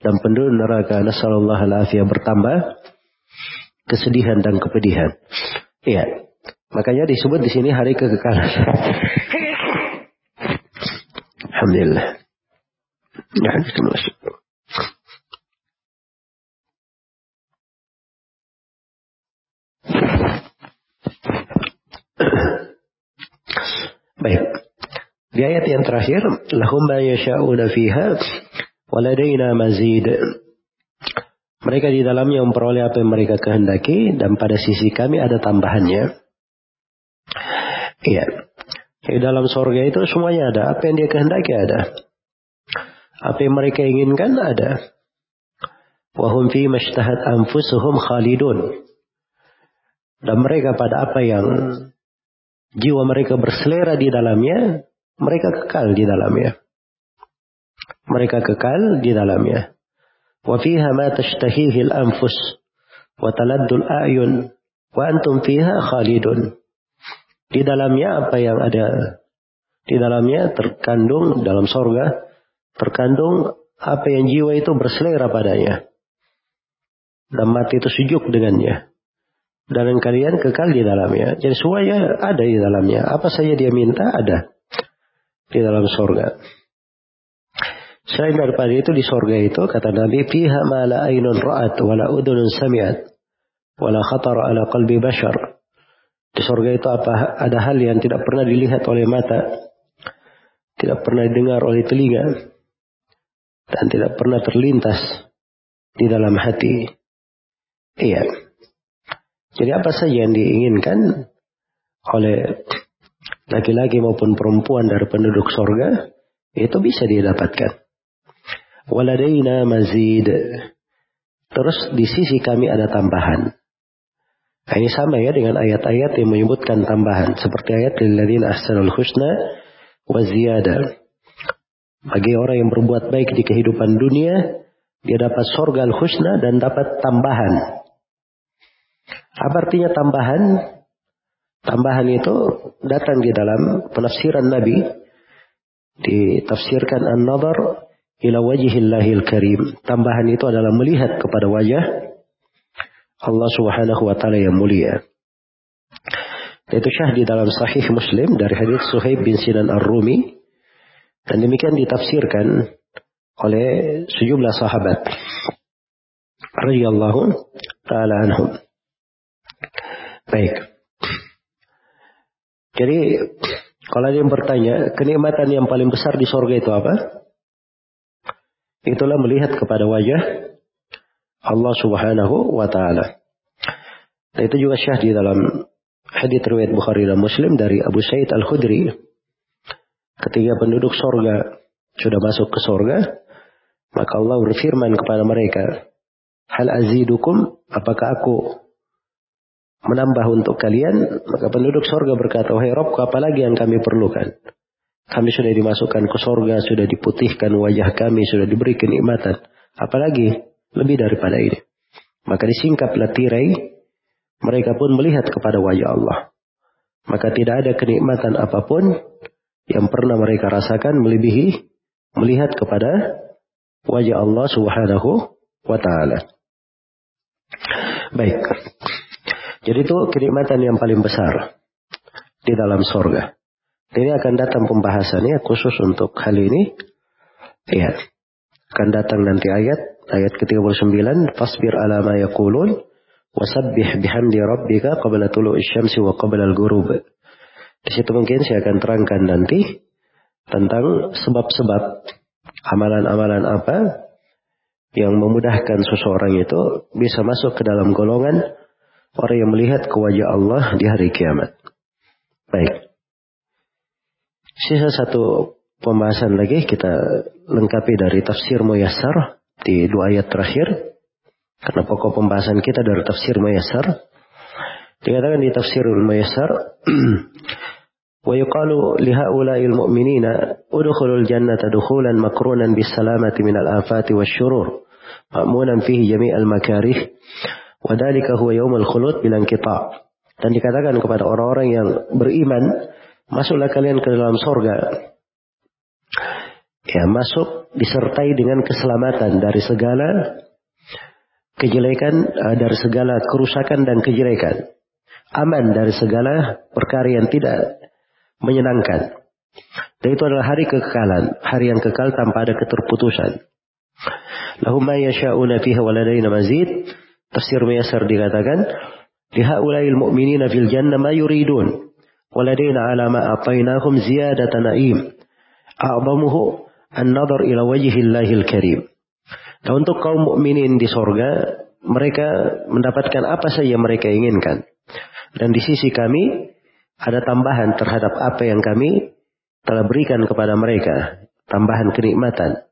dan penduduk neraka, nasallallahu alaihi bertambah kesedihan dan kepedihan. Iya. Makanya disebut di sini hari kekekalan. Alhamdulillah. Ya, itu masuk. Baik. Di ayat yang terakhir, lahum ma yasha'una fiha waladaina mazid. Mereka di dalamnya memperoleh apa yang mereka kehendaki dan pada sisi kami ada tambahannya. Iya. Di dalam sorga itu semuanya ada. Apa yang dia kehendaki ada. Apa yang mereka inginkan ada. Wahum fi mashtahat anfusuhum khalidun. Dan mereka pada apa yang jiwa mereka berselera di dalamnya, mereka kekal di dalamnya. Mereka kekal di dalamnya. Wa fiha ma tashtahihi al-anfus wa taladdu al-a'yun wa antum fiha khalidun. Di dalamnya apa yang ada? Di dalamnya terkandung dalam sorga terkandung apa yang jiwa itu berselera padanya. Dan mati itu sujuk dengannya. Dan kalian kekal di dalamnya. Jadi semuanya ada di dalamnya. Apa saja dia minta ada di dalam sorga. Selain daripada itu di sorga itu kata Nabi fiha ma la ainun ra'at wa la udhunun sami'at wa la khatar ala qalbi bashar. Di sorga itu apa ada hal yang tidak pernah dilihat oleh mata, tidak pernah didengar oleh telinga, dan tidak pernah terlintas di dalam hati. Iya. Jadi apa saja yang diinginkan oleh laki-laki maupun perempuan dari penduduk sorga, itu bisa didapatkan. Waladaina mazid. Terus di sisi kami ada tambahan. Ini sama ya dengan ayat-ayat yang menyebutkan tambahan. Seperti ayat lilladzina ahsanul husna wa ziyada. Bagi orang yang berbuat baik di kehidupan dunia, dia dapat sorga al-husna dan dapat tambahan. Apa artinya tambahan? Tambahan itu datang di dalam penafsiran Nabi. Ditafsirkan an-nazar ila wajhillahil karim. Tambahan itu adalah melihat kepada wajah Allah Subhanahu wa taala yang mulia. Itu syah di dalam sahih Muslim dari hadis Suhaib bin Sinan Ar-Rumi dan demikian ditafsirkan oleh sejumlah sahabat radhiyallahu taala anhum. Baik. Jadi kalau ada yang bertanya, kenikmatan yang paling besar di sorga itu apa? Itulah melihat kepada wajah Allah Subhanahu wa taala. Nah, itu juga syah di dalam hadits riwayat Bukhari dan Muslim dari Abu Sa'id Al-Khudri. Ketika penduduk sorga sudah masuk ke sorga, maka Allah berfirman kepada mereka, Hal azidukum, apakah aku menambah untuk kalian? Maka penduduk sorga berkata, Wahai Robku, apalagi yang kami perlukan? Kami sudah dimasukkan ke sorga, sudah diputihkan wajah kami, sudah diberi kenikmatan. Apalagi lebih daripada ini. Maka disingkaplah tirai, mereka pun melihat kepada wajah Allah. Maka tidak ada kenikmatan apa pun yang pernah mereka rasakan melebihi melihat kepada wajah Allah subhanahu wa ta'ala. Baik. Jadi itu kenikmatan yang paling besar di dalam sorga. Ini akan datang pembahasannya khusus untuk hal ini. Ya. Akan datang nanti ayat ayat ke-39 fasbir ala ma yaqulun wasabbih bihamdi rabbika qabla tulu'i syamsi wa qabla al-ghurub. Di situ mungkin saya akan terangkan nanti tentang sebab-sebab amalan-amalan apa yang memudahkan seseorang itu bisa masuk ke dalam golongan orang yang melihat ke wajah Allah di hari kiamat. Baik. Sisa satu pembahasan lagi kita lengkapi dari tafsir Muyassar di dua ayat terakhir. Karena pokok pembahasan kita dari tafsir Muyassar. Dikatakan di tafsir Muyassar. wa yuqalu liha'ula'il mu'minina udkhulul jannata dukhulan makrunan bis salamati minal afati wasyurur. Ma'munan fihi. Wadhalika huwa yawmul khulud bilang kita. Dan dikatakan kepada orang-orang yang beriman Masuklah kalian ke dalam sorga. Ya, masuk disertai dengan keselamatan dari segala kejelekan, uh, dari segala kerusakan dan kejelekan. Aman dari segala perkara yang tidak menyenangkan. Dan itu adalah hari kekekalan, hari yang kekal tanpa ada keterputusan. Lahum ma yasha'una fiha waladaina mazid. Tafsir Mayasar dikatakan, "Lihaulail mu'minina fil janna ma yuridun, waladina ala ma atainahum ziyadatan na'im." abamuhu an-nadar ila wajhillahil karim. Nah, untuk kaum mukminin di sorga, mereka mendapatkan apa saja mereka inginkan. Dan di sisi kami, ada tambahan terhadap apa yang kami telah berikan kepada mereka. Tambahan kenikmatan.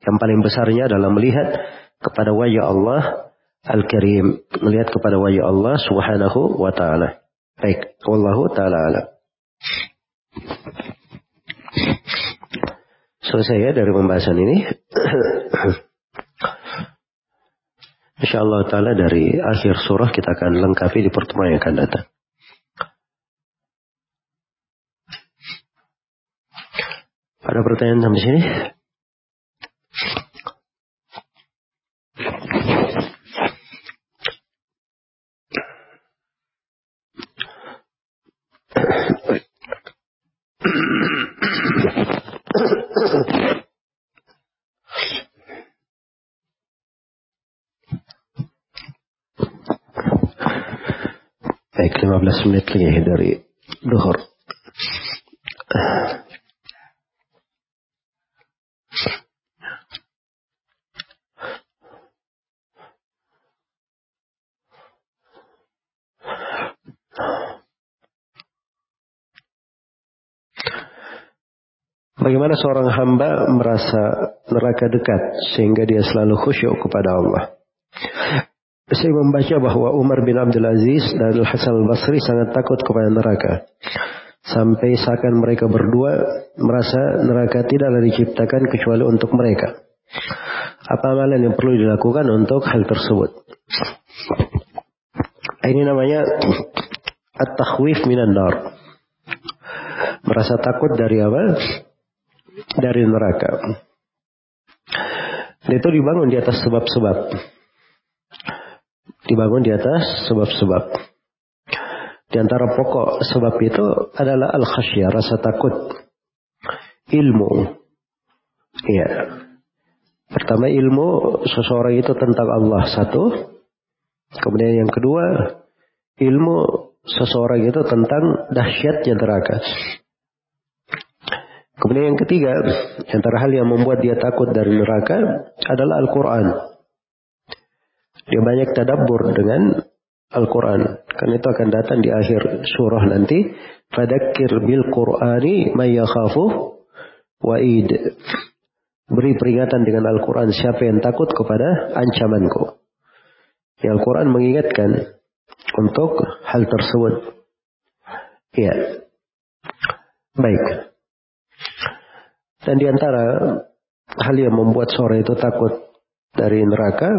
Yang paling besarnya adalah melihat kepada wajah Allah Al-Karim. Melihat kepada wajah Allah subhanahu wa ta'ala. Baik, wallahu taala alam. Selesai ya dari pembahasan ini. Insya Allah Ta'ala dari akhir surah kita akan lengkapi di pertemuan yang akan datang. Ada pertanyaan sampai sini? 15 menit lagi dari duhur. Bagaimana seorang hamba merasa neraka dekat sehingga dia selalu khusyuk kepada Allah. Saya membaca bahwa Umar bin Abdul Aziz dan Al-Hasan al-Basri sangat takut kepada neraka. Sampai seakan mereka berdua merasa neraka tidaklah diciptakan kecuali untuk mereka. Apa amalan yang perlu dilakukan untuk hal tersebut? Ini namanya at-takhwif minan nar. Merasa takut dari apa? dari neraka. Dan itu dibangun di atas sebab-sebab. Dibangun di atas sebab-sebab. Di antara pokok sebab itu adalah al-khasyah, rasa takut. Ilmu. Iya. Pertama ilmu seseorang itu tentang Allah satu. Kemudian yang kedua ilmu seseorang itu tentang dahsyatnya neraka. Kemudian yang ketiga, antara hal yang membuat dia takut dari neraka adalah Al-Quran. Dia banyak tadabbur dengan Al-Quran. Karena itu akan datang di akhir surah nanti. Fadakir bil Qur'ani mayyakhafu wa'id. Beri peringatan dengan Al-Quran siapa yang takut kepada ancamanku. Yang Al-Quran mengingatkan untuk hal tersebut. Ya. Baik. Dan di antara hal yang membuat seorang itu takut dari neraka,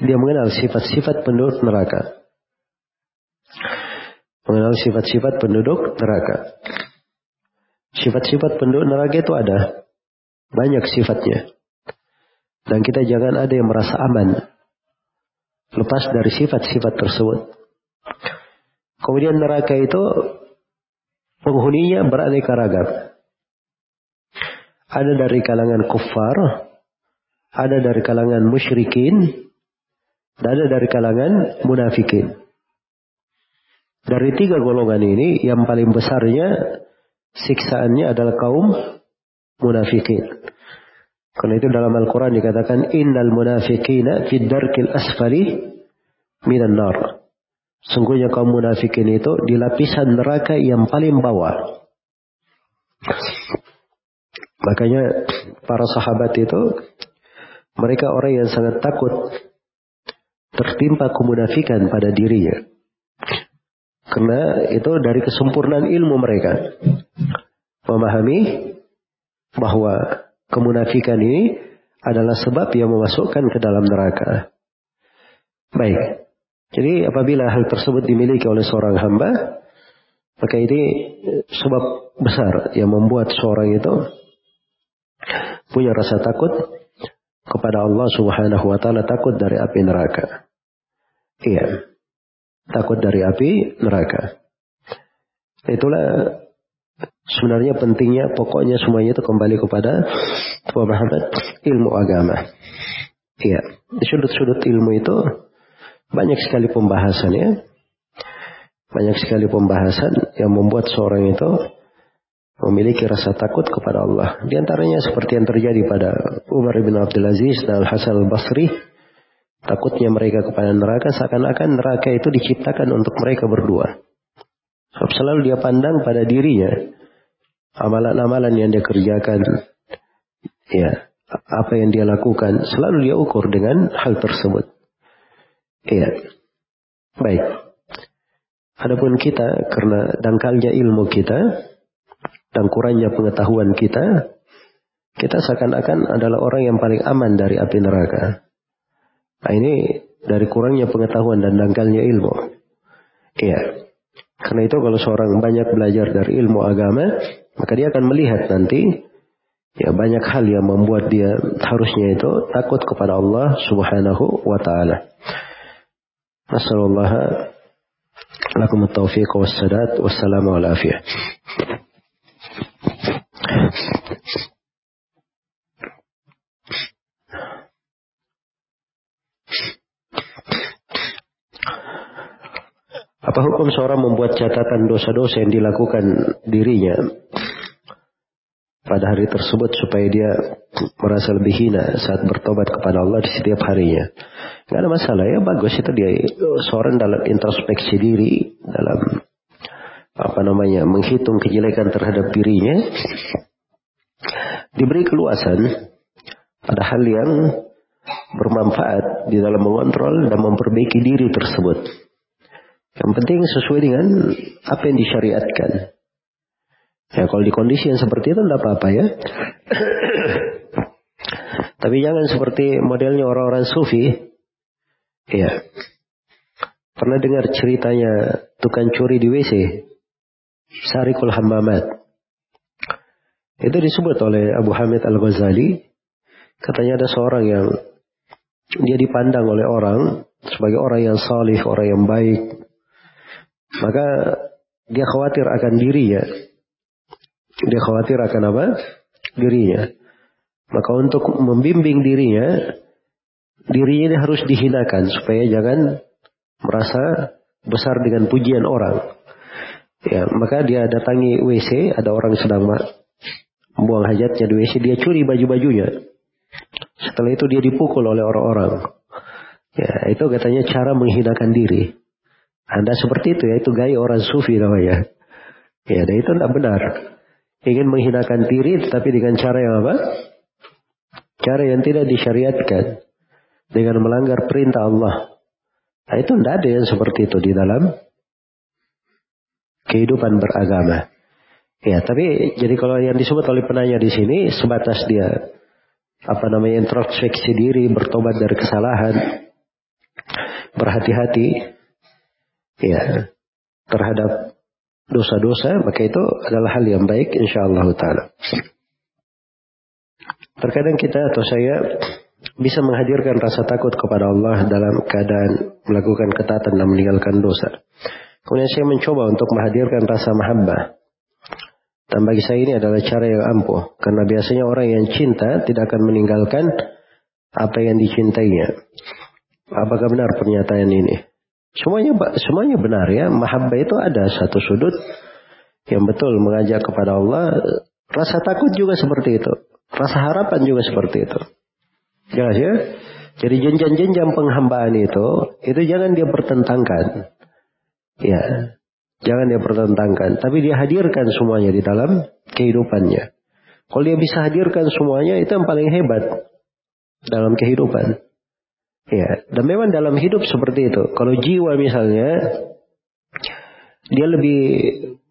dia mengenal sifat-sifat penduduk neraka. Mengenal sifat-sifat penduduk neraka. Sifat-sifat penduduk neraka itu ada. Banyak sifatnya. Dan kita jangan ada yang merasa aman. Lepas dari sifat-sifat tersebut. Kemudian neraka itu penghuninya beraneka ragam. Ada dari kalangan kuffar, ada dari kalangan musyrikin, dan ada dari kalangan munafikin. Dari tiga golongan ini, yang paling besarnya siksaannya adalah kaum munafikin. Karena itu dalam Al-Quran dikatakan, Innal munafikina fid darkil asfali minan nar. Sungguhnya kaum munafikin itu di lapisan neraka yang paling bawah. Makanya para sahabat itu mereka orang yang sangat takut tertimpa kemunafikan pada dirinya. Karena itu dari kesempurnaan ilmu mereka. Memahami bahwa kemunafikan ini adalah sebab yang memasukkan ke dalam neraka. Baik. Jadi apabila hal tersebut dimiliki oleh seorang hamba, maka ini sebab besar yang membuat seorang itu punya rasa takut kepada Allah Subhanahu wa taala, takut dari api neraka. Iya. Takut dari api neraka. Itulah sebenarnya pentingnya pokoknya semuanya itu kembali kepada pemahaman ilmu agama. Iya, sudut-sudut ilmu itu banyak sekali pembahasannya. Banyak sekali pembahasan yang membuat seorang itu memiliki rasa takut kepada Allah. Di antaranya seperti yang terjadi pada Umar bin Abdul Aziz dan Hasan al-Basri. Takutnya mereka kepada neraka seakan-akan neraka itu diciptakan untuk mereka berdua. Sebab selalu dia pandang pada dirinya. Amalan-amalan yang dia kerjakan. Ya, apa yang dia lakukan. Selalu dia ukur dengan hal tersebut. Iya. Baik. Adapun kita karena dangkalnya ilmu kita, dan kurangnya pengetahuan kita, kita seakan-akan adalah orang yang paling aman dari api neraka. Nah ini dari kurangnya pengetahuan dan dangkalnya ilmu. Iya. Karena itu kalau seorang banyak belajar dari ilmu agama, maka dia akan melihat nanti ya banyak hal yang membuat dia harusnya itu takut kepada Allah Subhanahu wa taala. Lakum at-taufiq was-sadat wassalamu ala afiyah. Apa hukum seorang membuat catatan dosa-dosa yang dilakukan dirinya pada hari tersebut supaya dia merasa lebih hina saat bertobat kepada Allah di setiap harinya. Gak ada masalah ya, bagus itu dia seorang dalam introspeksi diri, dalam apa namanya menghitung kejelekan terhadap dirinya, diberi keluasan pada hal yang bermanfaat di dalam mengontrol dan memperbaiki diri tersebut. Yang penting sesuai dengan apa yang disyariatkan. Ya kalau di kondisi yang seperti itu tidak apa-apa ya. Tapi jangan seperti modelnya orang-orang sufi. Ya. Pernah dengar ceritanya tukang curi di WC? Sarikul Hammamat. Itu disebut oleh Abu Hamid Al-Ghazali. Katanya ada seorang yang dia dipandang oleh orang sebagai orang yang salih, orang yang baik. Maka dia khawatir akan dirinya dia khawatir akan apa? Dirinya. Maka untuk membimbing dirinya, dirinya harus dihinakan supaya jangan merasa besar dengan pujian orang. Ya, maka dia datangi WC, ada orang sedang buang hajatnya di WC, dia curi baju-bajunya. Setelah itu dia dipukul oleh orang-orang. Ya, itu katanya cara menghinakan diri. Anda seperti itu ya, itu gaya orang sufi namanya. Ya, dan itu tidak benar ingin menghinakan diri tetapi dengan cara yang apa? Cara yang tidak disyariatkan dengan melanggar perintah Allah. Nah, itu tidak ada yang seperti itu di dalam kehidupan beragama. Ya, tapi jadi kalau yang disebut oleh penanya di sini sebatas dia apa namanya introspeksi diri, bertobat dari kesalahan, berhati-hati ya terhadap dosa-dosa, maka itu adalah hal yang baik insyaallah taala. Terkadang kita atau saya bisa menghadirkan rasa takut kepada Allah dalam keadaan melakukan ketatan dan meninggalkan dosa. Kemudian saya mencoba untuk menghadirkan rasa mahabbah. Dan bagi saya ini adalah cara yang ampuh. Karena biasanya orang yang cinta tidak akan meninggalkan apa yang dicintainya. Apakah benar pernyataan ini? Semuanya semuanya benar ya. Mahabbah itu ada satu sudut yang betul mengajak kepada Allah. Rasa takut juga seperti itu. Rasa harapan juga seperti itu. Jelas ya? Jadi jenjang-jenjang penghambaan itu, itu jangan dia pertentangkan. Ya, jangan dia pertentangkan. Tapi dia hadirkan semuanya di dalam kehidupannya. Kalau dia bisa hadirkan semuanya, itu yang paling hebat dalam kehidupan. Ya, dan memang dalam hidup seperti itu. Kalau jiwa misalnya dia lebih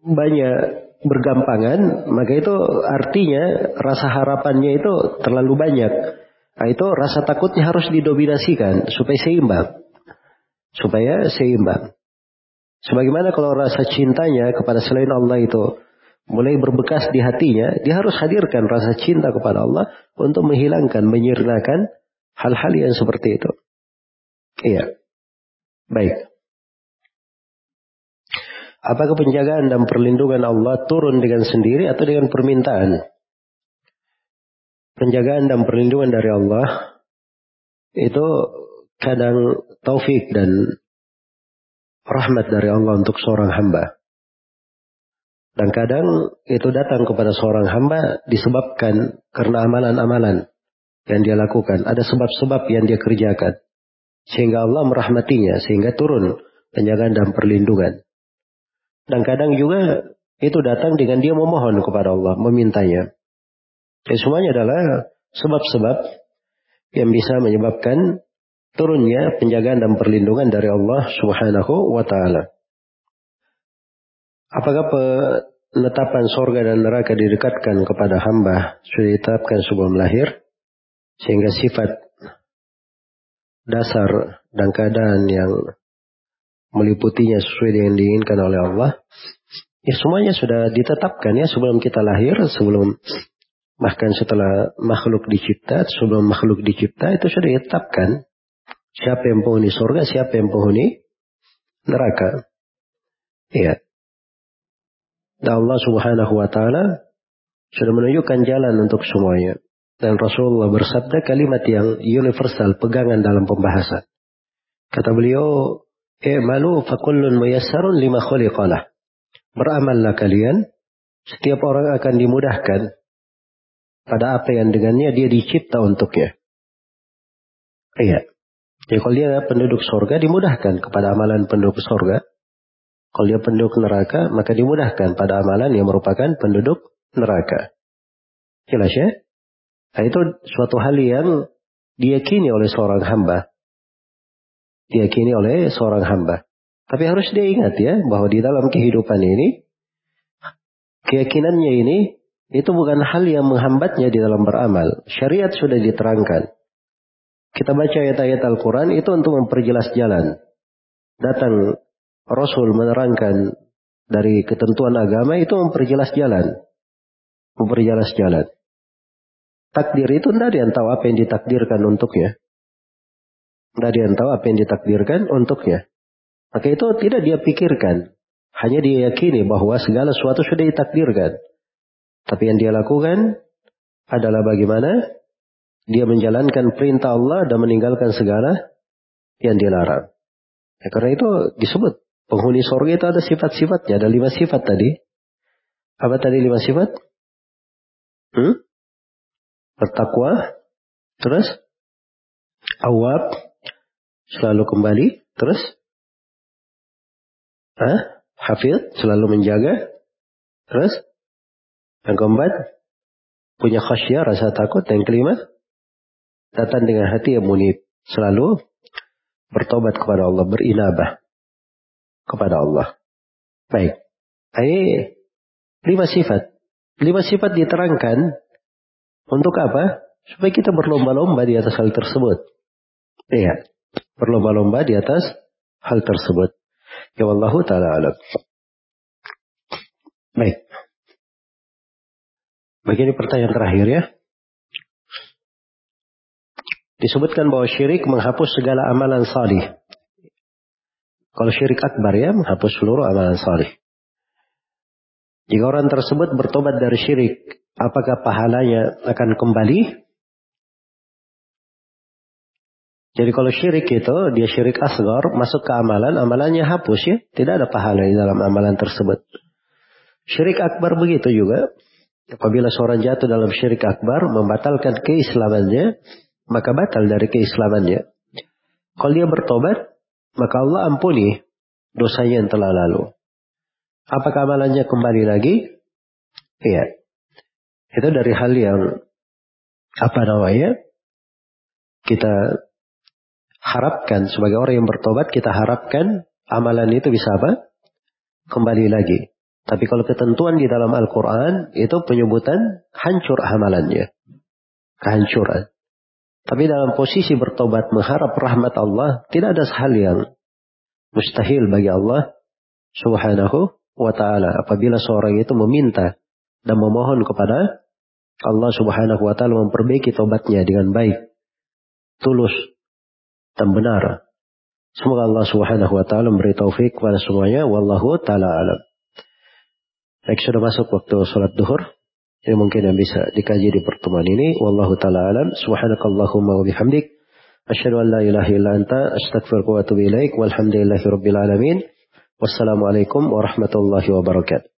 banyak bergampangan, maka itu artinya rasa harapannya itu terlalu banyak. Nah, itu rasa takutnya harus didominasikan supaya seimbang. Supaya seimbang. Sebagaimana kalau rasa cintanya kepada selain Allah itu mulai berbekas di hatinya, dia harus hadirkan rasa cinta kepada Allah untuk menghilangkan, menyirnakan hal-hal yang seperti itu. Iya. Baik. Apakah penjagaan dan perlindungan Allah turun dengan sendiri atau dengan permintaan? Penjagaan dan perlindungan dari Allah itu kadang taufik dan rahmat dari Allah untuk seorang hamba. Dan kadang itu datang kepada seorang hamba disebabkan karena amalan-amalan yang dia lakukan. Ada sebab-sebab yang dia kerjakan. Sehingga Allah merahmatinya, sehingga turun penjagaan dan perlindungan. Dan kadang juga itu datang dengan dia memohon kepada Allah, memintanya. Dan semuanya adalah sebab-sebab yang bisa menyebabkan turunnya penjagaan dan perlindungan dari Allah Subhanahu wa taala. Apakah penetapan sorga dan neraka didekatkan kepada hamba sudah ditetapkan sebelum lahir sehingga sifat dasar dan keadaan yang meliputinya sesuai dengan diinginkan oleh Allah, ya semuanya sudah ditetapkan ya sebelum kita lahir, sebelum bahkan setelah makhluk dicipta, sebelum makhluk dicipta itu sudah ditetapkan siapa yang penghuni surga, siapa yang penghuni neraka. Ya. Dan Allah Subhanahu wa taala sudah menunjukkan jalan untuk semuanya. Dan Rasulullah bersabda kalimat yang universal, pegangan dalam pembahasan. Kata beliau, I'malu fakullun muyassarun lima khuliqalah. Beramallah kalian, setiap orang akan dimudahkan pada apa yang dengannya dia dicipta untuknya. Iya. Jadi kalau dia penduduk surga dimudahkan kepada amalan penduduk surga. Kalau dia penduduk neraka maka dimudahkan pada amalan yang merupakan penduduk neraka. Jelas ya? Nah itu suatu hal yang diyakini oleh seorang hamba diyakini oleh seorang hamba. Tapi harus dia ingat ya bahwa di dalam kehidupan ini keyakinannya ini itu bukan hal yang menghambatnya di dalam beramal. Syariat sudah diterangkan. Kita baca ayat-ayat Al-Quran itu untuk memperjelas jalan. Datang Rasul menerangkan dari ketentuan agama itu memperjelas jalan. Memperjelas jalan. Takdir itu tidak ada yang tahu apa yang ditakdirkan untuknya. Tidak ada yang tahu apa yang ditakdirkan untuknya. Maka itu tidak dia pikirkan. Hanya dia yakini bahwa segala sesuatu sudah ditakdirkan. Tapi yang dia lakukan adalah bagaimana dia menjalankan perintah Allah dan meninggalkan segala yang dilarang. Ya, karena itu disebut penghuni surga itu ada sifat-sifatnya. Ada lima sifat tadi. Apa tadi lima sifat? Hmm? Bertakwa. Terus? Awab selalu kembali, terus Hah? Hafid selalu menjaga, terus yang keempat punya khasyah rasa takut, yang kelima datang dengan hati yang munib, selalu bertobat kepada Allah, berinabah kepada Allah. Baik. Ini lima sifat. Lima sifat diterangkan untuk apa? Supaya kita berlomba-lomba di atas hal tersebut. Iya berlomba-lomba di atas hal tersebut. Ya Allah taala alam. Baik. Begini pertanyaan terakhir ya. Disebutkan bahwa syirik menghapus segala amalan salih. Kalau syirik akbar ya, menghapus seluruh amalan salih. Jika orang tersebut bertobat dari syirik, apakah pahalanya akan kembali Jadi kalau syirik itu, dia syirik asgar, masuk ke amalan, amalannya hapus ya. Tidak ada pahala di dalam amalan tersebut. Syirik akbar begitu juga. Apabila seorang jatuh dalam syirik akbar, membatalkan keislamannya, maka batal dari keislamannya. Kalau dia bertobat, maka Allah ampuni dosanya yang telah lalu. Apakah amalannya kembali lagi? Iya. Itu dari hal yang apa namanya? Kita harapkan sebagai orang yang bertobat kita harapkan amalan itu bisa apa? Kembali lagi. Tapi kalau ketentuan di dalam Al-Quran itu penyebutan hancur amalannya. Kehancuran. Tapi dalam posisi bertobat mengharap rahmat Allah tidak ada hal yang mustahil bagi Allah subhanahu wa ta'ala. Apabila seorang itu meminta dan memohon kepada Allah subhanahu wa ta'ala memperbaiki tobatnya dengan baik. Tulus dan benar. Semoga Allah Subhanahu wa taala memberi taufik kepada semuanya wallahu taala alam. Baik sudah masuk waktu salat duhur. Ini mungkin yang bisa dikaji di pertemuan ini. Wallahu taala alam. Subhanakallahumma wa bihamdik asyhadu an la ilaha illa anta astaghfiruka wa atubu ilaik. Walhamdulillahi rabbil alamin. Wassalamualaikum warahmatullahi wabarakatuh.